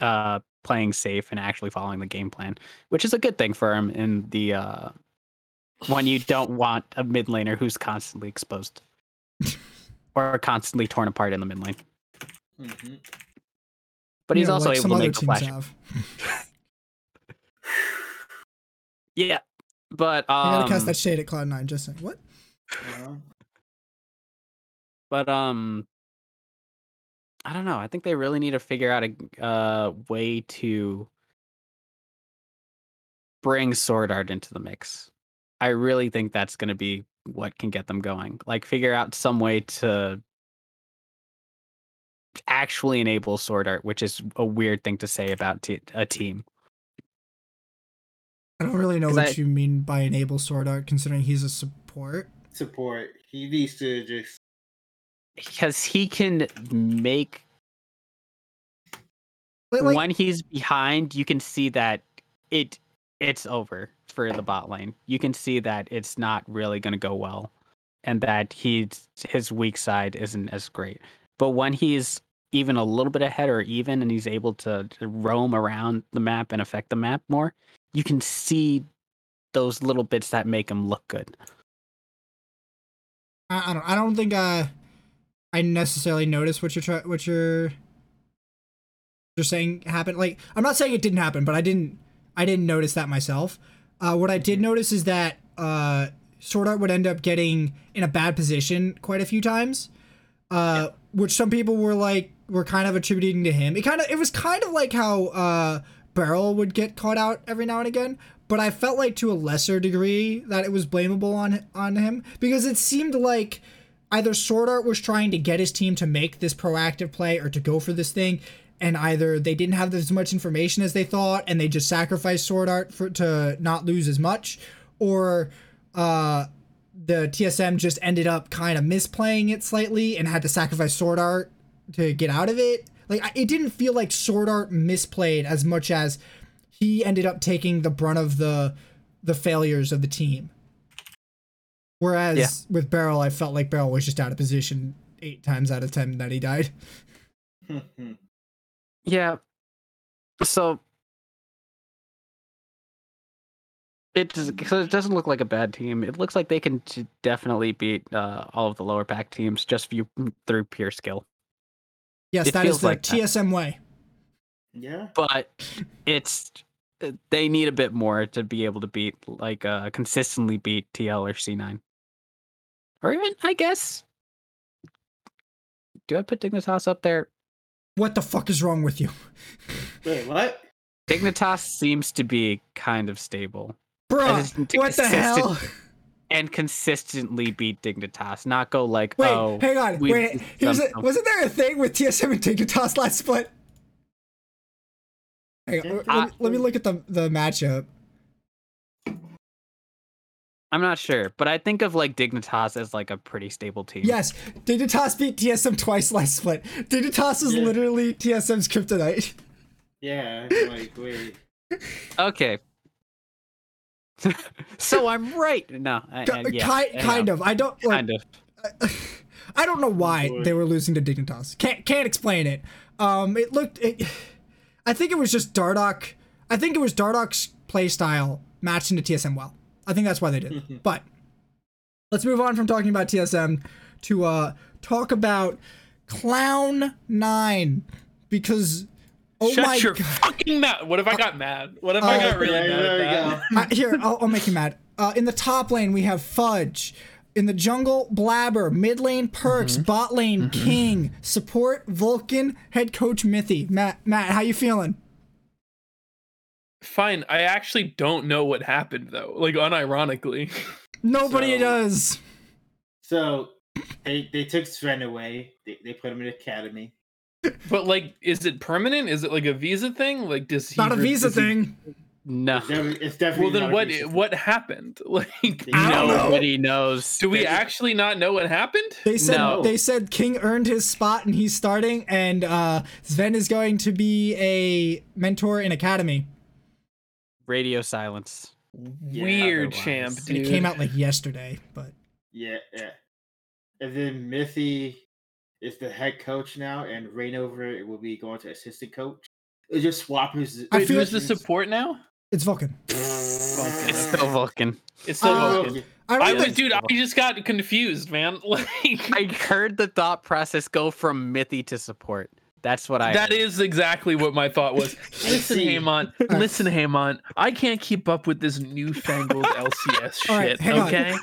uh playing safe and actually following the game plan, which is a good thing for him in the uh when you don't want a mid laner who's constantly exposed or constantly torn apart in the mid lane. hmm But he's You know, also like able to make a flash. Yeah, but I gotta um, cast that shade at Cloud Nine. Just saying. What? Uh, but um, I don't know. I think they really need to figure out a uh, way to bring SwordArt into the mix. I really think that's going to be what can get them going. Like, figure out some way to actually enable SwordArt, which is a weird thing to say about t- a team. I don't really know what I- you mean by enable sword art, considering he's a support. support. He needs to just. Because he can make Like, like, when he's behind you can see that it it's over for the bot lane you can see that it's not really going to go well and that he's his weak side isn't as great But when he's even a little bit ahead or even and he's able to, roam around the map and affect the map more, you can see those little bits that make him look good. I, I don't. I don't think uh, I necessarily noticed what you're try, what you're you're saying happened. Like I'm not saying it didn't happen, but I didn't. I didn't notice that myself. Uh, what I did notice is that uh, SwordArt would end up getting in a bad position quite a few times, uh, which some people were like were kind of attributing to him. It kind of it was kind of like how uh, Beryl would get caught out every now and again, but I felt like to a lesser degree that it was blamable on on him because it seemed like either SwordArt was trying to get his team to make this proactive play or to go for this thing, and either they didn't have as much information as they thought and they just sacrificed SwordArt for to not lose as much, or uh, the TSM just ended up kind of misplaying it slightly and had to sacrifice SwordArt to get out of it. Like it didn't feel like SwordArt misplayed as much as he ended up taking the brunt of the the failures of the team. Whereas Yeah. with Beryl, I felt like Beryl was just out of position eight times out of ten that he died. Yeah. So it does, cause it doesn't look like a bad team. It looks like they can t- definitely beat uh, all of the lower pack teams just view, through pure skill. Yes, It that is the like that. TSM way. yeah. But it's uh, they need a bit more to be able to beat like uh consistently beat TL or C9. Or even I guess do I put Dignitas up there? What the fuck is wrong with you, Wait, what? Dignitas seems to be kind of stable. Bruh? just need to What the hell? and consistently beat Dignitas, not go like, Wait, oh, hang on. Wait, here's a, wasn't there a thing with TSM and Dignitas last split? Hang on, let, me, let me look at the the matchup. I'm not sure, but I think of like Dignitas as like a pretty stable team. Yes, Dignitas beat TSM twice last split. Dignitas is Yeah. literally TSM's kryptonite. Yeah. Like, wait. Okay. so I'm right. No, I, I, yeah, kind, I kind of. I don't like. kind of. I don't know why boy. they were losing to Dignitas. Can't can't explain it. Um, it looked. It, I think it was just Dardoch. I think it was Dardoch's play style matched into TSM well. I think that's why they did. but let's move on from talking about TSM to uh talk about Clown Nine because oh Shut my your god. fucking mouth. What if I got mad? What if I Uh, got really Yeah, mad there at we that? go. Uh, here, I'll, I'll make you mad. Uh, in the top lane, we have Fudge. In the jungle, Blaber. Mid lane, Perkz. Bot lane, King. Support, Vulcan. Head coach, Mithy. Matt, Matt, how you feeling? Fine. I actually don't know what happened though. Like unironically. Nobody So- does. So they they took Zven away. They they put him in academy. But like, is it permanent? Is it like a visa thing? Like, does he? Not a visa does he- thing. No, It's definitely, it's definitely Well, then what? What happened? Like, I don't know. nobody knows. do we They- actually not know what happened? They said No. they said King earned his spot and he's starting, and uh, Zven is going to be a mentor in academy. Radio silence. Yeah, Weird otherwise. champ, And dude. it came out like yesterday, but Yeah, yeah. And then Mithy is the head coach now, and Rainover will be going to assistant coach. It's just swapping. his- I feel- who's the support now? it's Vulcan. Vulcan, It's still Vulcan. It's still Uh, Vulcan. I I was, dude. I just got confused, man. Like I heard the thought process go from Mithy to support. That's what I. that heard. is exactly what my thought was. Listen, see. Haymon. Listen, Haymon. I can't keep up with this newfangled LCS shit. hang on. okay.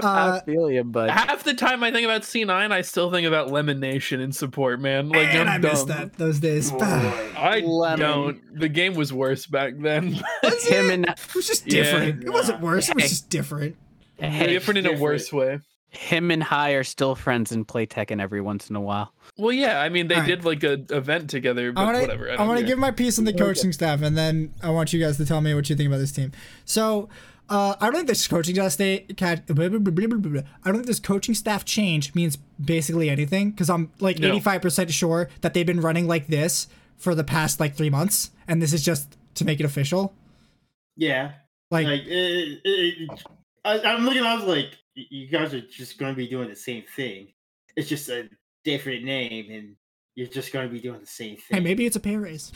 uh, I feel you, but Half the time I think about C9, I still think about Lemon Nation in support, man. Like man, I'm I missed dumb. that those days. Boy. I Lemon. don't. The game was worse back then. Was it? and It was just Yeah. different. It wasn't worse. It was just different. hey, different in a worse way. Him and Hai are still friends and play Tekken every once in a while. Well, yeah. I mean, they Alright. did like a event together, but I want whatever. to. I, don't want to give my piece on the coaching staff, and then I want you guys to tell me what you think about this team. So, uh, I don't think this coaching staff stay. I don't think this coaching staff change means basically anything because I'm like 85 percent sure that they've been running like this for the past like three months, and this is just to make it official. Yeah, Like, like it, it, it- I, I'm looking. I was like, y- you guys are just going to be doing the same thing. It's just a different name, and you're just going to be doing the same Hey, thing. maybe it's a pay raise.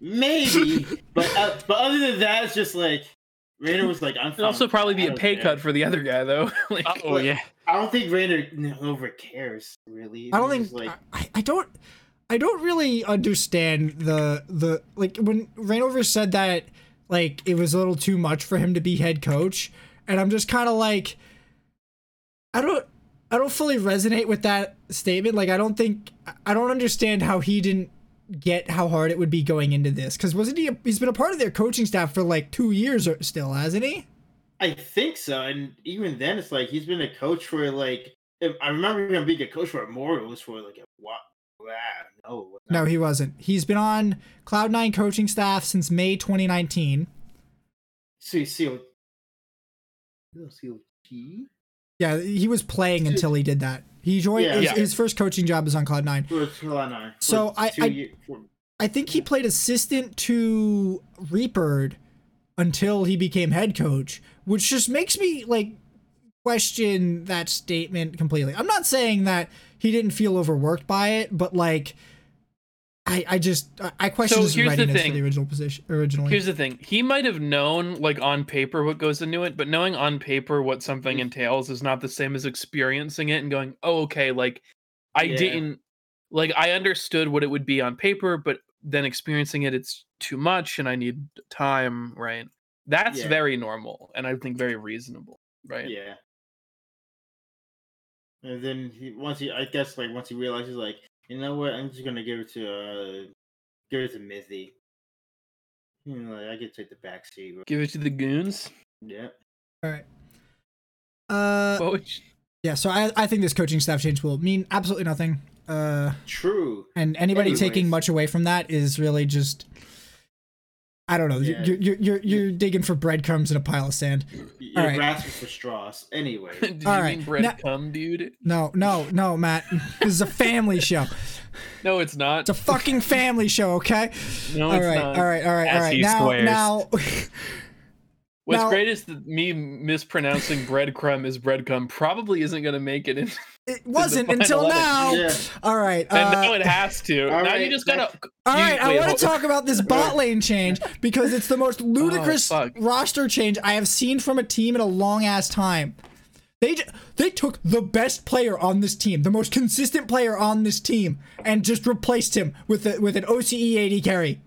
Maybe, but uh, but other than that, it's just like Rayner was like, I'm. It'd also probably be a pay care. cut for the other guy though. like, Oh yeah. I don't think Rayner over cares really. I don't He's think like I, I don't I don't really understand the the like when Rainover said that like it was a little too much for him to be head coach and I'm just kind of like I don't I don't fully resonate with that statement like I don't think I don't understand how he didn't get how hard it would be going into this cuz wasn't he a, he's been a part of their coaching staff for like 2 years or still hasn't he I think so, and even then, it's like he's been a coach for like. I remember him being a coach for Immortals for like a what? Wow, no, No, he wasn't. He's been on Cloud9 coaching staff since May 2019. So you see, COT Yeah, he was playing until he did that. He joined Yeah. his, Yeah. his first coaching job is on Cloud9. for Carolina. for So I- I- I think he played assistant to Reapered until he became head coach, which just makes me like question that statement completely. I'm not saying that he didn't feel overworked by it, but like I I just I- question So his here's the readiness for the original position originally. Here's the thing. He might have known like on paper what goes into it, but knowing on paper what something mm. entails is not the same as experiencing it and going, "Oh, okay, like I Yeah. didn't like I understood what it would be on paper, but then experiencing it it's too much and I need time, right?" That's Yeah. very normal and I think very reasonable, right? Yeah. And then he once he I guess like once he realizes like, you know what, I'm just gonna give it to uh give it to Mithy. You know, like, I could take the back seat. Give it to the goons. Yeah. All right. Uh What would yeah, so I I think this coaching staff change will mean absolutely nothing. Uh True. and anybody taking much away from that is really just I don't know. Yeah. You're, you're you're you're digging for breadcrumbs in a pile of sand. You're Alright. grasping for straws. Anyway. Did All you right, mean bread now- dude? No, no, no, Matt. This is a family show. No, it's not. It's a fucking family show, okay? no, all it's right, not. all right, all right, all As Now, swears. now, What's Now- great is that me mispronouncing breadcrumb as breadcrumb probably isn't going to make it in. It wasn't until edit. now. Yeah. All right. And now uh, it has to. all now you just gotta. All you- right, I want to talk about this bot lane change because it's the most ludicrous fuck. roster change I have seen from a team in a long ass time. They j- they took the best player on this team, the most consistent player on this team, and just replaced him with a, with an OCE AD carry.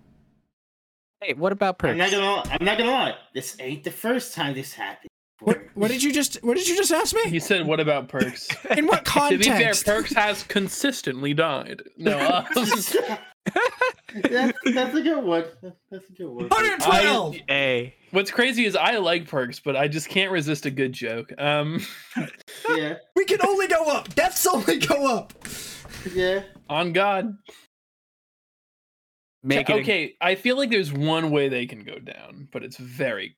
Hey, what about I'm not gonna I'm not gonna lie. This ain't the first time this happened. What what did you just what did you just ask me? He said, "What about Perkz?" In what context? to be fair, Perkz has consistently died. No, uh, that's, that's a good one. That's a good one. 112. Hey, what's crazy is I like Perkz, but I just can't resist a good joke. Um, Yeah, We can only go up. Deaths only go up. yeah. on God. make it. a- okay, I feel like there's one way they can go down, but it's very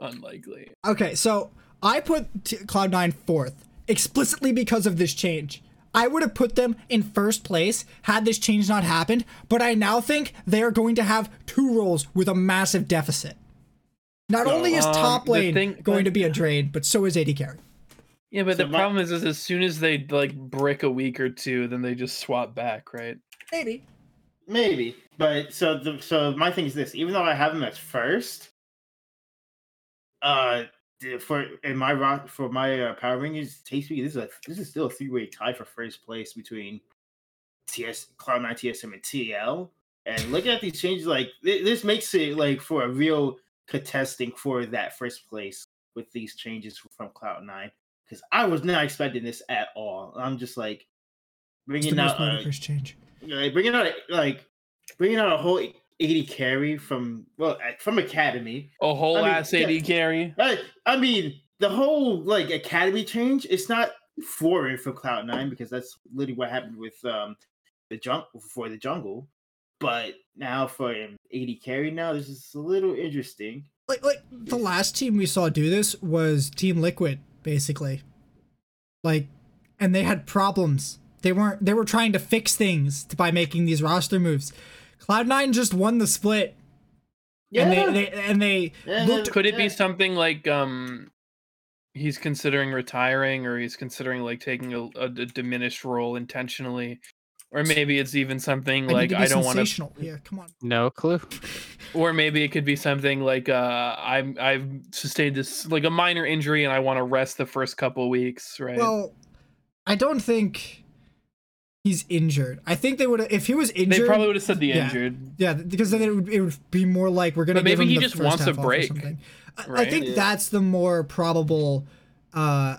unlikely. Okay, so I put t- Cloud9 fourth explicitly because of this change. I would have put them in first place had this change not happened, but I now think they are going to have two roles with a massive deficit. Not So, only is um, top the lane thing- going but- to be a drain, but so is AD carry. Yeah, but So the my- problem is, is as soon as they like brick a week or two, then they just swap back, right? Maybe. Maybe, but so the, so my thing is this: even though I have them as first, uh, for in my rock for my uh, power rankings, TSP, this is a this is still a three way tie for first place between TS Cloud Nine, TSM, and TL. And looking at these changes, like thi- this makes it like for a real contesting for that first place with these changes from Cloud Nine. Because I was not expecting this at all. I'm just like bringing out. Uh, ludicrous change. like bringing out like bringing out a whole AD carry from well from academy A whole I mean, ass yeah. AD carry. I, I mean the whole like academy change it's not foreign for cloud nine because that's literally what happened with um the junk for the jungle but now for an AD carry now this is a little interesting Like like the last team we saw do this was Team Liquid, basically. Like, and they had problems. They weren't. They were trying to fix things by making these roster moves. Cloud9 just won the split, and they, they and they Yeah, looked. Could it be something like um he's considering retiring or he's considering like taking a, a, a diminished role intentionally or maybe it's even something I like i don't want to. Yeah, come on. No clue. or maybe it could be something like uh i'm i've sustained this like a minor injury and i want to rest the first couple weeks right Well, I don't think he's injured. I think they would if he was injured. they probably would have said the yeah. injured Yeah, because then it would, it would be more like we're gonna. But maybe give him he the just first wants a half off or break, something. I, I think Yeah. that's the more probable, uh,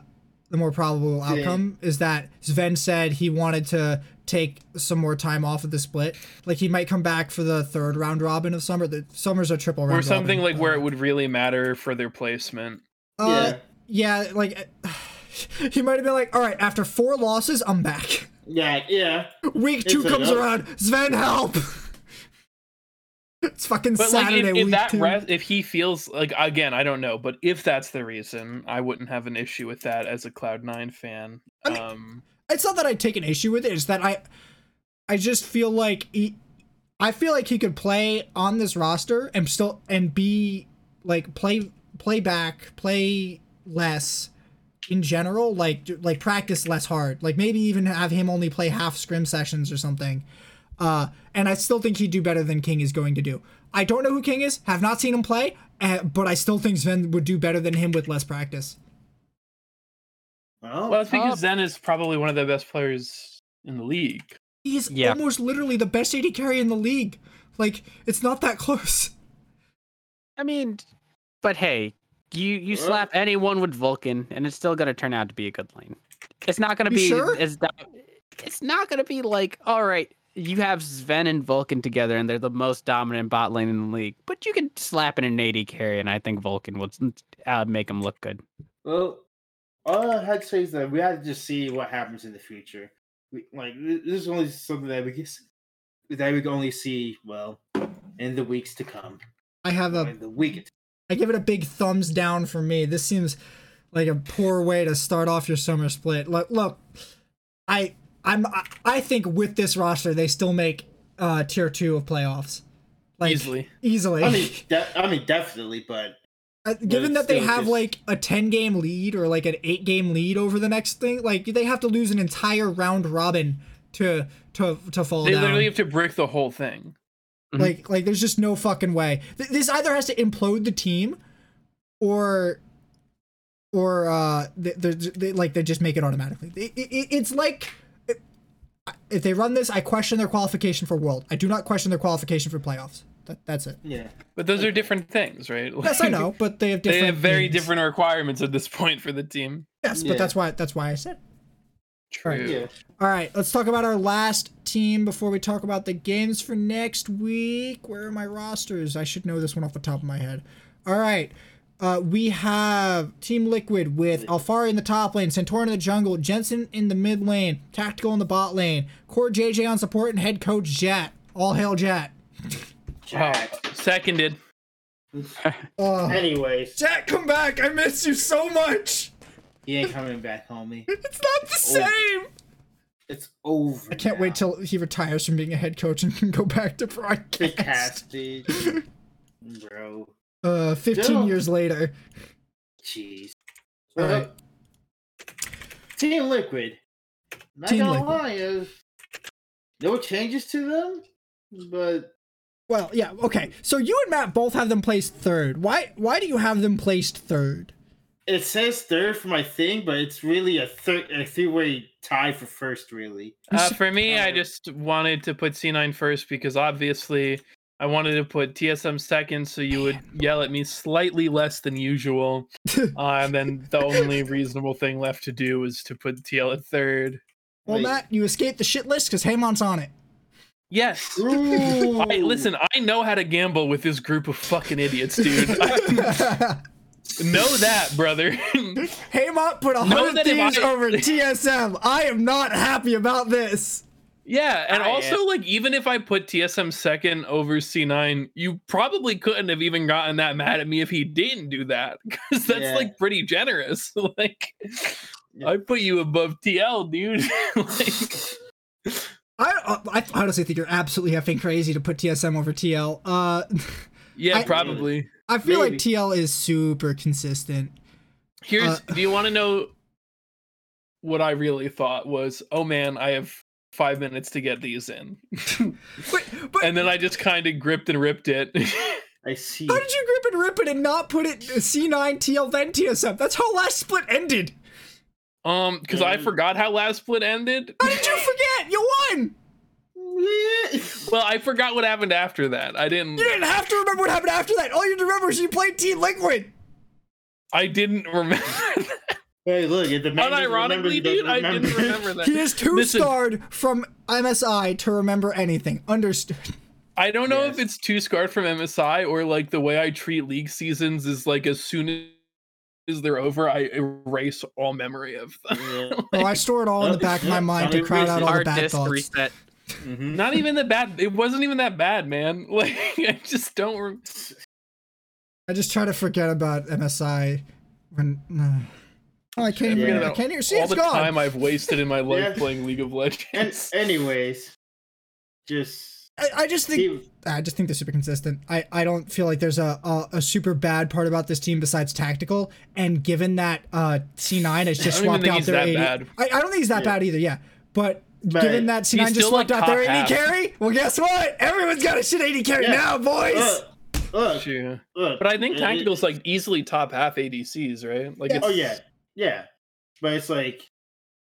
the more probable Yeah. outcome is that Zven said he wanted to take some more time off of the split. Like he might come back for the third round robin of summer. The summer's a triple round. or something robin. like where it would really matter for their placement Uh, yeah, like he might have been like, all right, after four losses, I'm back. Yeah, yeah. Week two a comes no. around. Zven, help! it's fucking but like Saturday if, if week that two. rest, if he feels like again i don't know but if that's the reason i wouldn't have an issue with that as a cloud nine fan I mean- um it's not that I take an issue with it. It's that I, I just feel like he, I feel like he could play on this roster and still and be like play play back, play less in general, like like practice less hard. Like maybe even have him only play half scrim sessions or something. Uh, and I still think he'd do better than King is going to do. I don't know who King is, have not seen him play, uh, but I still think Zven would do better than him with less practice. Well, well it's because Uh, Zven is probably one of the best players in the league He's Yeah. almost literally the best AD carry in the league. Like it's not that close. I mean, but hey, you you Well- slap anyone with Vulcan, and it's still gonna turn out to be a good lane. It's not gonna You be sure? as do- it's not gonna be like all right. You have Zven and Vulcan together, and they're the most dominant bot lane in the league. But you can slap in an AD carry, and I think Vulcan would uh, make him look good. Well, all I had to say is that we had to just see what happens in the future. We, like this is only something that we guess that we can only see well in the weeks to come. I have a in the week. I give it a big thumbs down for me. This seems like a poor way to start off your summer split. Look, look, I I'm I- I think with this roster they still make uh tier two of playoffs. Like easily easily. I mean, de- I mean, definitely, but Uh, given that they have just- like a 10 game lead or like an 8 game lead over the next thing, like they have to lose an entire round robin to to to fall they down. literally have to break the whole thing Mhm. Like, like there's just no fucking way. Th- This either has to implode the team, or, or uh, they, they, they like they just make it automatically. It, it, it's like if they run this, I question their qualification for world. I do not question their qualification for playoffs. That, that's it. yeah. but those are different things right Yes, I know, but they have different. they have very needs. different requirements at this point for the team Yes, Yeah. but that's why that's why I said. True Yeah. All right, let's talk about our last team before we talk about the games for next week. Where are my rosters? I should know this one off the top of my head. All right. Uh, we have Team Liquid with Alphari in the top lane, Santorin in the jungle, Jensen in the mid lane, Tactical in the bot lane, CoreJJ on support, and head coach Jatt. All hail Jatt. Wow. seconded Oh, Anyways, Jatt, come back! I miss you so much. He ain't coming back, homie. It's not the same. It's over. I can't wait till he retires from being a head coach and can go back to the broadcast. cast. Bro, Uh, 15 Don't- years later. jeez. All Well, right. Team Liquid. Not Team gonna Liquid. lie, uh, no changes to them, but Well, yeah, okay. So you and Matt both have them placed third. Why why do you have them placed third? It says third for my thing, but it's really a third, a three-way tie for first, really. Uh, for me, I just wanted to put C9 first because obviously I wanted to put TSM second, so you would yell at me slightly less than usual. uh, and then the only reasonable thing left to do is to put TL at third. Well, Wait. Matt, you escaped the shit list because Haymon's on it. Yes. I, listen, I know how to gamble with this group of fucking idiots, dude. know that, brother. Haymon put a Know hundred that thieves I- over TSM. I am not happy about this. Yeah, and I also like even if I put TSM second over C9, you probably couldn't have even gotten that mad at me if he didn't do that because that's Yeah. like pretty generous. like Yeah. I put you above TL, dude. like I, uh, I honestly think you're absolutely effing crazy to put TSM over TL. Uh, yeah, I- probably. I feel Maybe. like TL is super consistent. Here's. Uh, do you want to know what I really thought was? Oh man, I have five minutes to get these in, But, but and then I just kind of gripped and ripped it. I see. how did you grip and rip it and not put it C9 TL then TSM? That's how last split ended. um, because I Mm. forgot how last split ended. How did you forget? You won. Yeah. Well, I forgot what happened after that. I didn't. You didn't have to remember what happened after that. All you had to remember is you played Team Liquid. I didn't remember. Hey, look, if the man doesn't remember, Unironically, dude, doesn't I didn't remember that. He is too Listen, scarred from MSI to remember anything. Understood. I don't know if it's too scarred from MSI or like the way I treat league seasons is like as soon as they're over, I erase all memory of them. Yeah. Well, I store it all in the back of my mind to crowd out all the bad thoughts. reset. Mhm. Not even that bad. It wasn't even that bad, man. Like I just don't. Re- I just try to forget about MSI when. Uh, oh, I can't Yeah. even. I can't even see all it's the gone. time I've wasted in my life Yeah. playing League of And Legends. anyways, just I, I just think keep, I just think they're super consistent. I, I don't feel like there's a, a a super bad part about this team besides tactical. And given that uh, C9 has just I swapped out he's their that 80, bad. I, I don't think he's that Yeah. bad either. Yeah, but. But Given that C9 he's just still, like, out their top 80 half. carry, well, guess what? Everyone's got a shit AD carry Yeah. now, boys. look, look, Yeah. look. But I think it- Tactical's like easily top half ADCs, right? Like, Yeah. Oh, it's, Oh yeah, yeah. But it's like,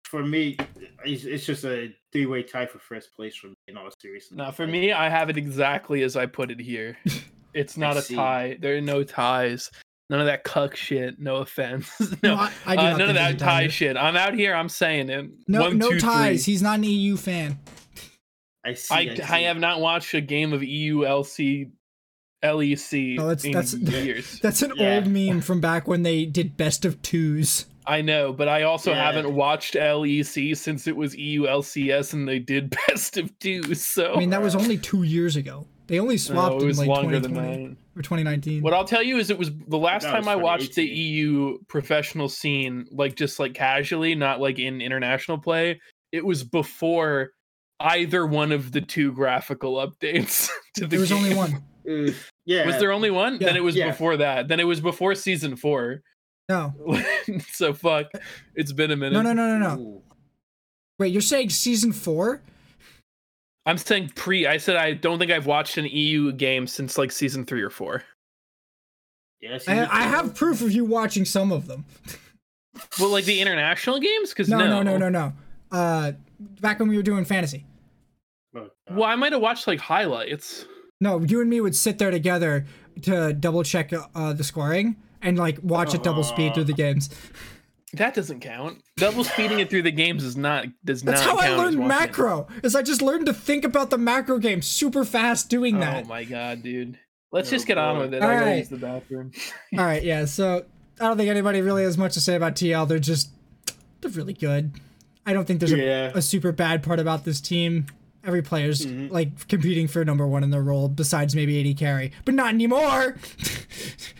for me, it's, it's just a three-way tie for first place for me. In all seriousness, Now, for Like, me, I have it exactly as I put it here. It's not I a see. tie. There are no ties. None of that cuck shit. No offense. No, no, I, I do uh, not none of that tie shit. I'm out here. I'm saying it. No, One, no two, ties. three. He's not an EU fan. I see. I, I, I have not watched a game of EULC LEC Oh, that's- in that's- years. That's an Yeah. old meme from back when they did best of twos. I know, but I also Yeah. haven't watched LEC since it was E EULCS and they did best of two. So I mean, that was only two years ago. They only No, swapped it in like longer than 2020 that. Or 2019. What I'll tell you is it was the last That time I watched the EU professional scene, like just like casually, not like in international play. It was before either one of the two graphical updates to the there was only one. Oof. yeah. Was there only one? Yeah. Then it was Yeah. before that. Then it was before season four. No, so fuck. It's been a minute. no, no, no, no, no. Ooh. Wait, you're saying season four? I'm saying pre. I said I don't think I've watched an EU game since like season three or four. Yeah, I, I have proof of you watching some of them. Well, like the international games, because No, no, no, no, no. Uh, back when we were doing fantasy. Oh, Well, I might have watched like highlights. No, you and me would sit there together to double check uh, the scoring and like watch at double speed through the games. That doesn't count. Double speeding it through the games is not does That's not how I count as learned macro. Is I just learned to think about the macro game super fast doing that. Oh my god, dude. Let's Oh, just get on with it. I gotta Alright. use the bathroom. All right, yeah. So I don't think anybody really has much to say about TL. They're just they're really good. I don't think there's Yeah. a, a super bad part about this team. Every player's Mhm. like competing for number one in their role, besides maybe AD carry, but not anymore.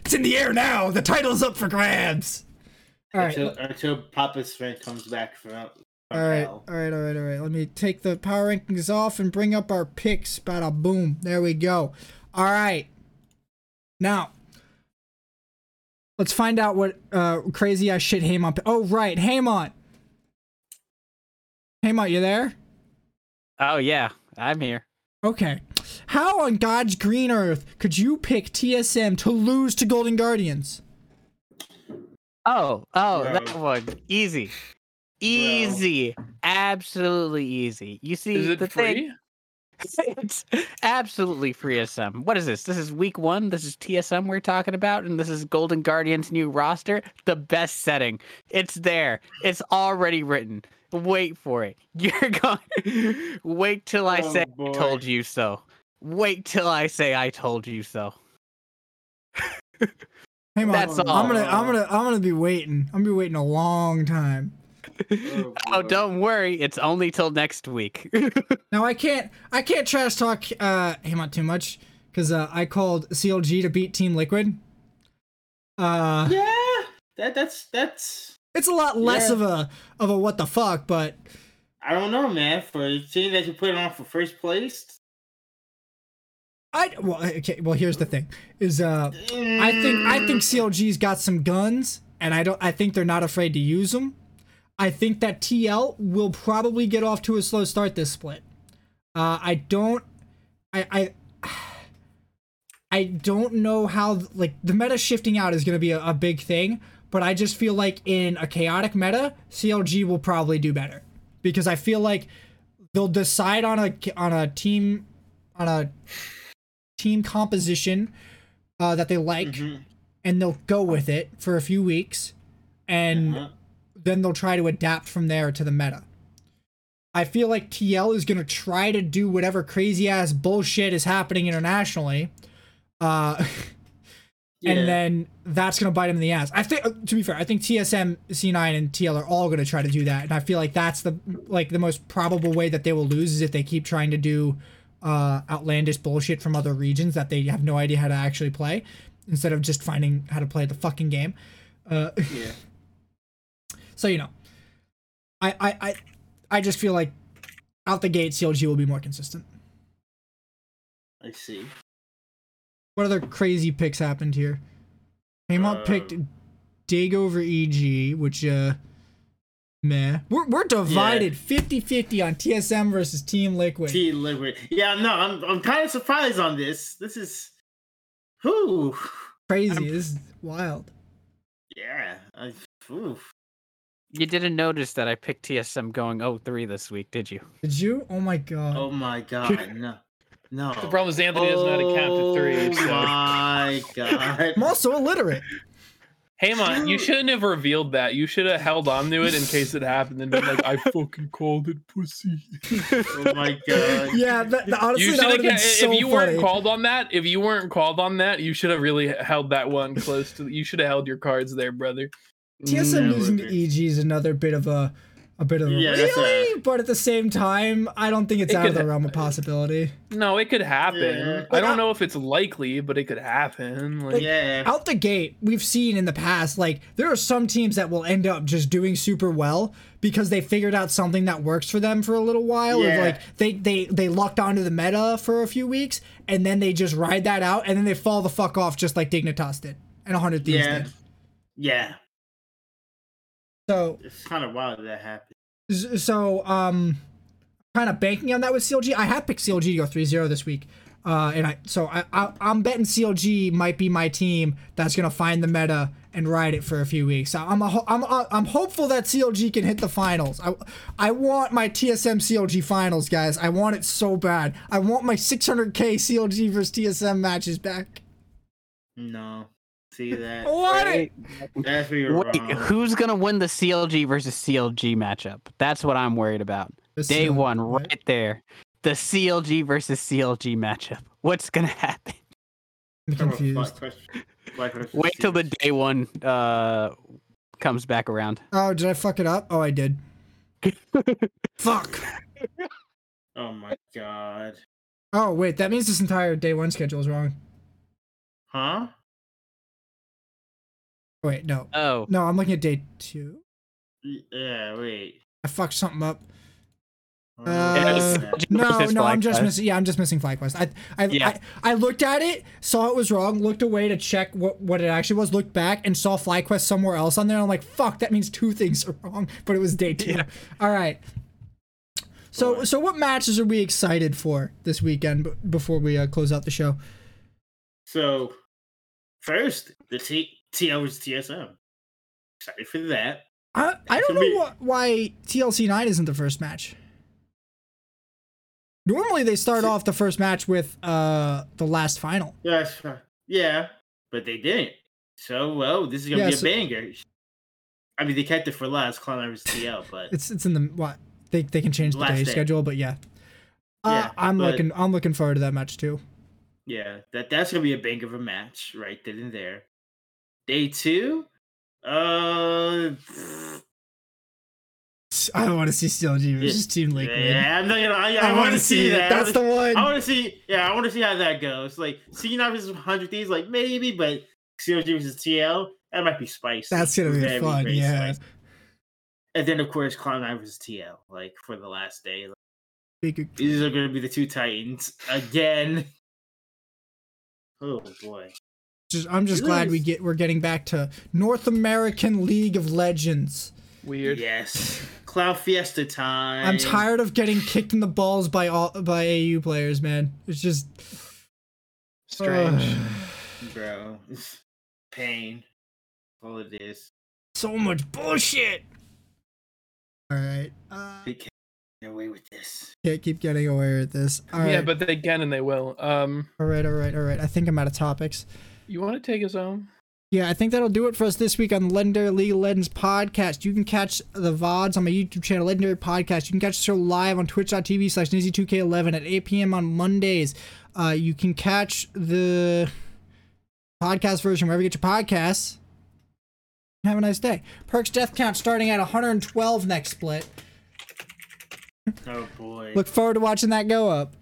it's in the air now. The title's up for grabs. All right, until, until Papa's friend comes back from. from all right, hell. all right, all right, all right. Let me take the power rankings off and bring up our picks. Bada boom. There we go. All right. Now, let's find out what uh, crazy ass shit Haymon. Oh, right. Haymon. Haymon, you there? Oh yeah, I'm here. Okay. How on God's green earth could you pick TSM to lose to Golden Guardians? Oh, oh, that one easy, easy, absolutely easy. You see, Is the it free? thing, it's absolutely free SM. What is this? This is week one. This is TSM we're talking about, and this is Golden Guardians new roster. The best setting. It's there. It's already written. Wait for it. You're going. Wait till I Oh, say boy. I told you so. Wait till I say I told you so. Haymon, That's all. I'm gonna, I'm gonna, I'm gonna be waiting. I'm gonna be waiting a long time. Oh, Oh, don't worry. It's only till next week. Now I can't I can't trash talk uh Haymon too much because uh, I called CLG to beat Team Liquid. Uh, Yeah, that that's that's. it's a lot less Yeah. of a of a what the fuck, but I don't know, man. For a team that you put it on for first place, I well okay. Well, here's the thing: is uh, I think I think CLG's got some guns, and I don't. I think they're not afraid to use them. I think that TL will probably get off to a slow start this split. Uh, I don't. I I. I don't know how like the meta shifting out is going to be a, a big thing, but I just feel like in a chaotic meta, CLG will probably do better because I feel like they'll decide on a on a team on a team composition uh, that they like, Mhm. and they'll go with it for a few weeks, and Uh-huh. then they'll try to adapt from there to the meta. I feel like TL is gonna try to do whatever crazy ass bullshit is happening internationally, uh, Yeah. and then that's gonna bite him in the ass. I think, uh, to be fair, I think TSM, C9, and TL are all gonna try to do that, and I feel like that's the like the most probable way that they will lose is if they keep trying to do uh, outlandish bullshit from other regions that they have no idea how to actually play, instead of just finding how to play the fucking game. Uh, yeah. so you know, I I I, I just feel like out the gate CLG will be more consistent. I see. What other crazy picks happened here? Paymont picked Dig over EG, which uh meh. We're we're divided 50-50 on TSM versus Team Liquid. T Liquid. Yeah, no, I'm I'm kind of surprised on this. This is, who? Crazy. This is wild. Yeah. I, oof. You didn't notice that I picked TSM going 0-3 this week, did you? Did you? Oh my god. Oh my god, no, no. The problem is Anthony doesn't know how to count to three. Oh So. my god. I'm also illiterate. Hey man, you shouldn't have revealed that. You should have held on to it in case it happened and been like, "I fucking called it, pussy." Oh my god. Yeah, that, that- honestly, you that should would have. have been so if you funny. weren't called on that, if you weren't called on that, you should have really held that one close to. You should have held your cards there, brother. TSM No, losing to. EG is another bit of a a bit of a Yeah, that's a- really, but at the same time, I don't think it's It out of the realm of possibility. No, it could happen. Yeah. I don't know if it's likely, but it could happen. Like, Yeah. Out the gate, we've seen in the past, like there are some teams that will end up just doing super well because they figured out something that works for them for a little while. Or like they they they locked onto the meta for a few weeks and then they just ride that out and then they fall the fuck off just like Dignitas did and 100 Thieves Yeah. did. Yeah. So It's kind of wild that, happened. So, um, kind of banking on that with CLG. I have picked CLG to go 3-0 this week. Uh, and I so I, I I'm betting CLG might be my team that's gonna find the meta and ride it for a few weeks. I'm a, I'm a, I'm hopeful that CLG can hit the finals. I I want my TSM CLG finals, guys. I want it so bad. I want my 600k CLG versus TSM matches back. No. See that? want it. That's where you're Wait, wrong. who's gonna win the CLG versus CLG matchup? That's what I'm worried about. Day one, right there. The CLG versus CLG matchup. What's gonna happen? I'm confused. flight question- flight question Wait till the day one uh comes back around. Oh, did I fuck it up? Oh, I did. Fuck. Oh my god. Oh wait, that means this entire day one schedule is wrong. Huh? Wait, no. Oh, No, I'm looking at day two. Yeah. Wait. I fucked something up. Oh, Uh, no, no, I'm just missing. Yeah, I'm just missing FlyQuest. I, I, Yeah. I, I looked at it, saw it was wrong, looked away to check what, what it actually was, looked back and saw FlyQuest somewhere else on there. I'm like, fuck, that means two things are wrong. But it was day two. Yeah. All right. So, Boy. so what matches are we excited for this weekend? b- Before we uh, close out the show, So, first, the T TL was TSM. Excited for that. I, I don't know why TLC nine isn't the first match. Normally they start off the first match with uh the last final. Fine. yeah, but they didn't. So, well, this is gonna Yeah, be a so- banger. I mean, they kept it for last, Clown vs TL, but It's it's in the what they they can change the day day. schedule, but yeah. Uh, Yeah, I'm but- looking I'm looking forward to that match too. yeah, that that's gonna be a banger of a match right then and there. Day two, uh, I don't want to see CLG versus Team Liquid. yeah, I'm not gonna. I, I, I want to see it. that. That's the one. I want to see. Yeah, I want to see how that goes. Like, C9 versus 100 Thieves, like maybe, but CLG versus TL, that might be spicy. That's gonna be Very, fun. very Yeah. spicy. And then, of course, Cloud9 versus TL, like for the last day. Like, these are going to be the two Titans again. Oh boy. Just I'm just glad we get we're getting back to North American League of Legends. Weird. Yes. Cloud Fiesta time. I'm tired of getting kicked in the balls by all by AU players, man. It's just Strange. bro. Pain. All it is. so much bullshit. All right. Uh, We can't get away with this. can't keep getting away with this. All right. Yeah, but they can and they will. Um, all right, all right, all right. I think I'm out of topics. You want to take us home? Yeah, I think that'll do it for us this week on the Legendary League of Legends podcast. You can catch the VODs on my YouTube channel, Legendary Podcast. You can catch the show live on twitch.tv slash Nizzy2K11 at 8 p.m. on Mondays. Uh, you can catch the podcast version wherever you get your podcasts. Have a nice day. Perkz death count starting at 112 next split. Oh boy. Look forward to watching that go up.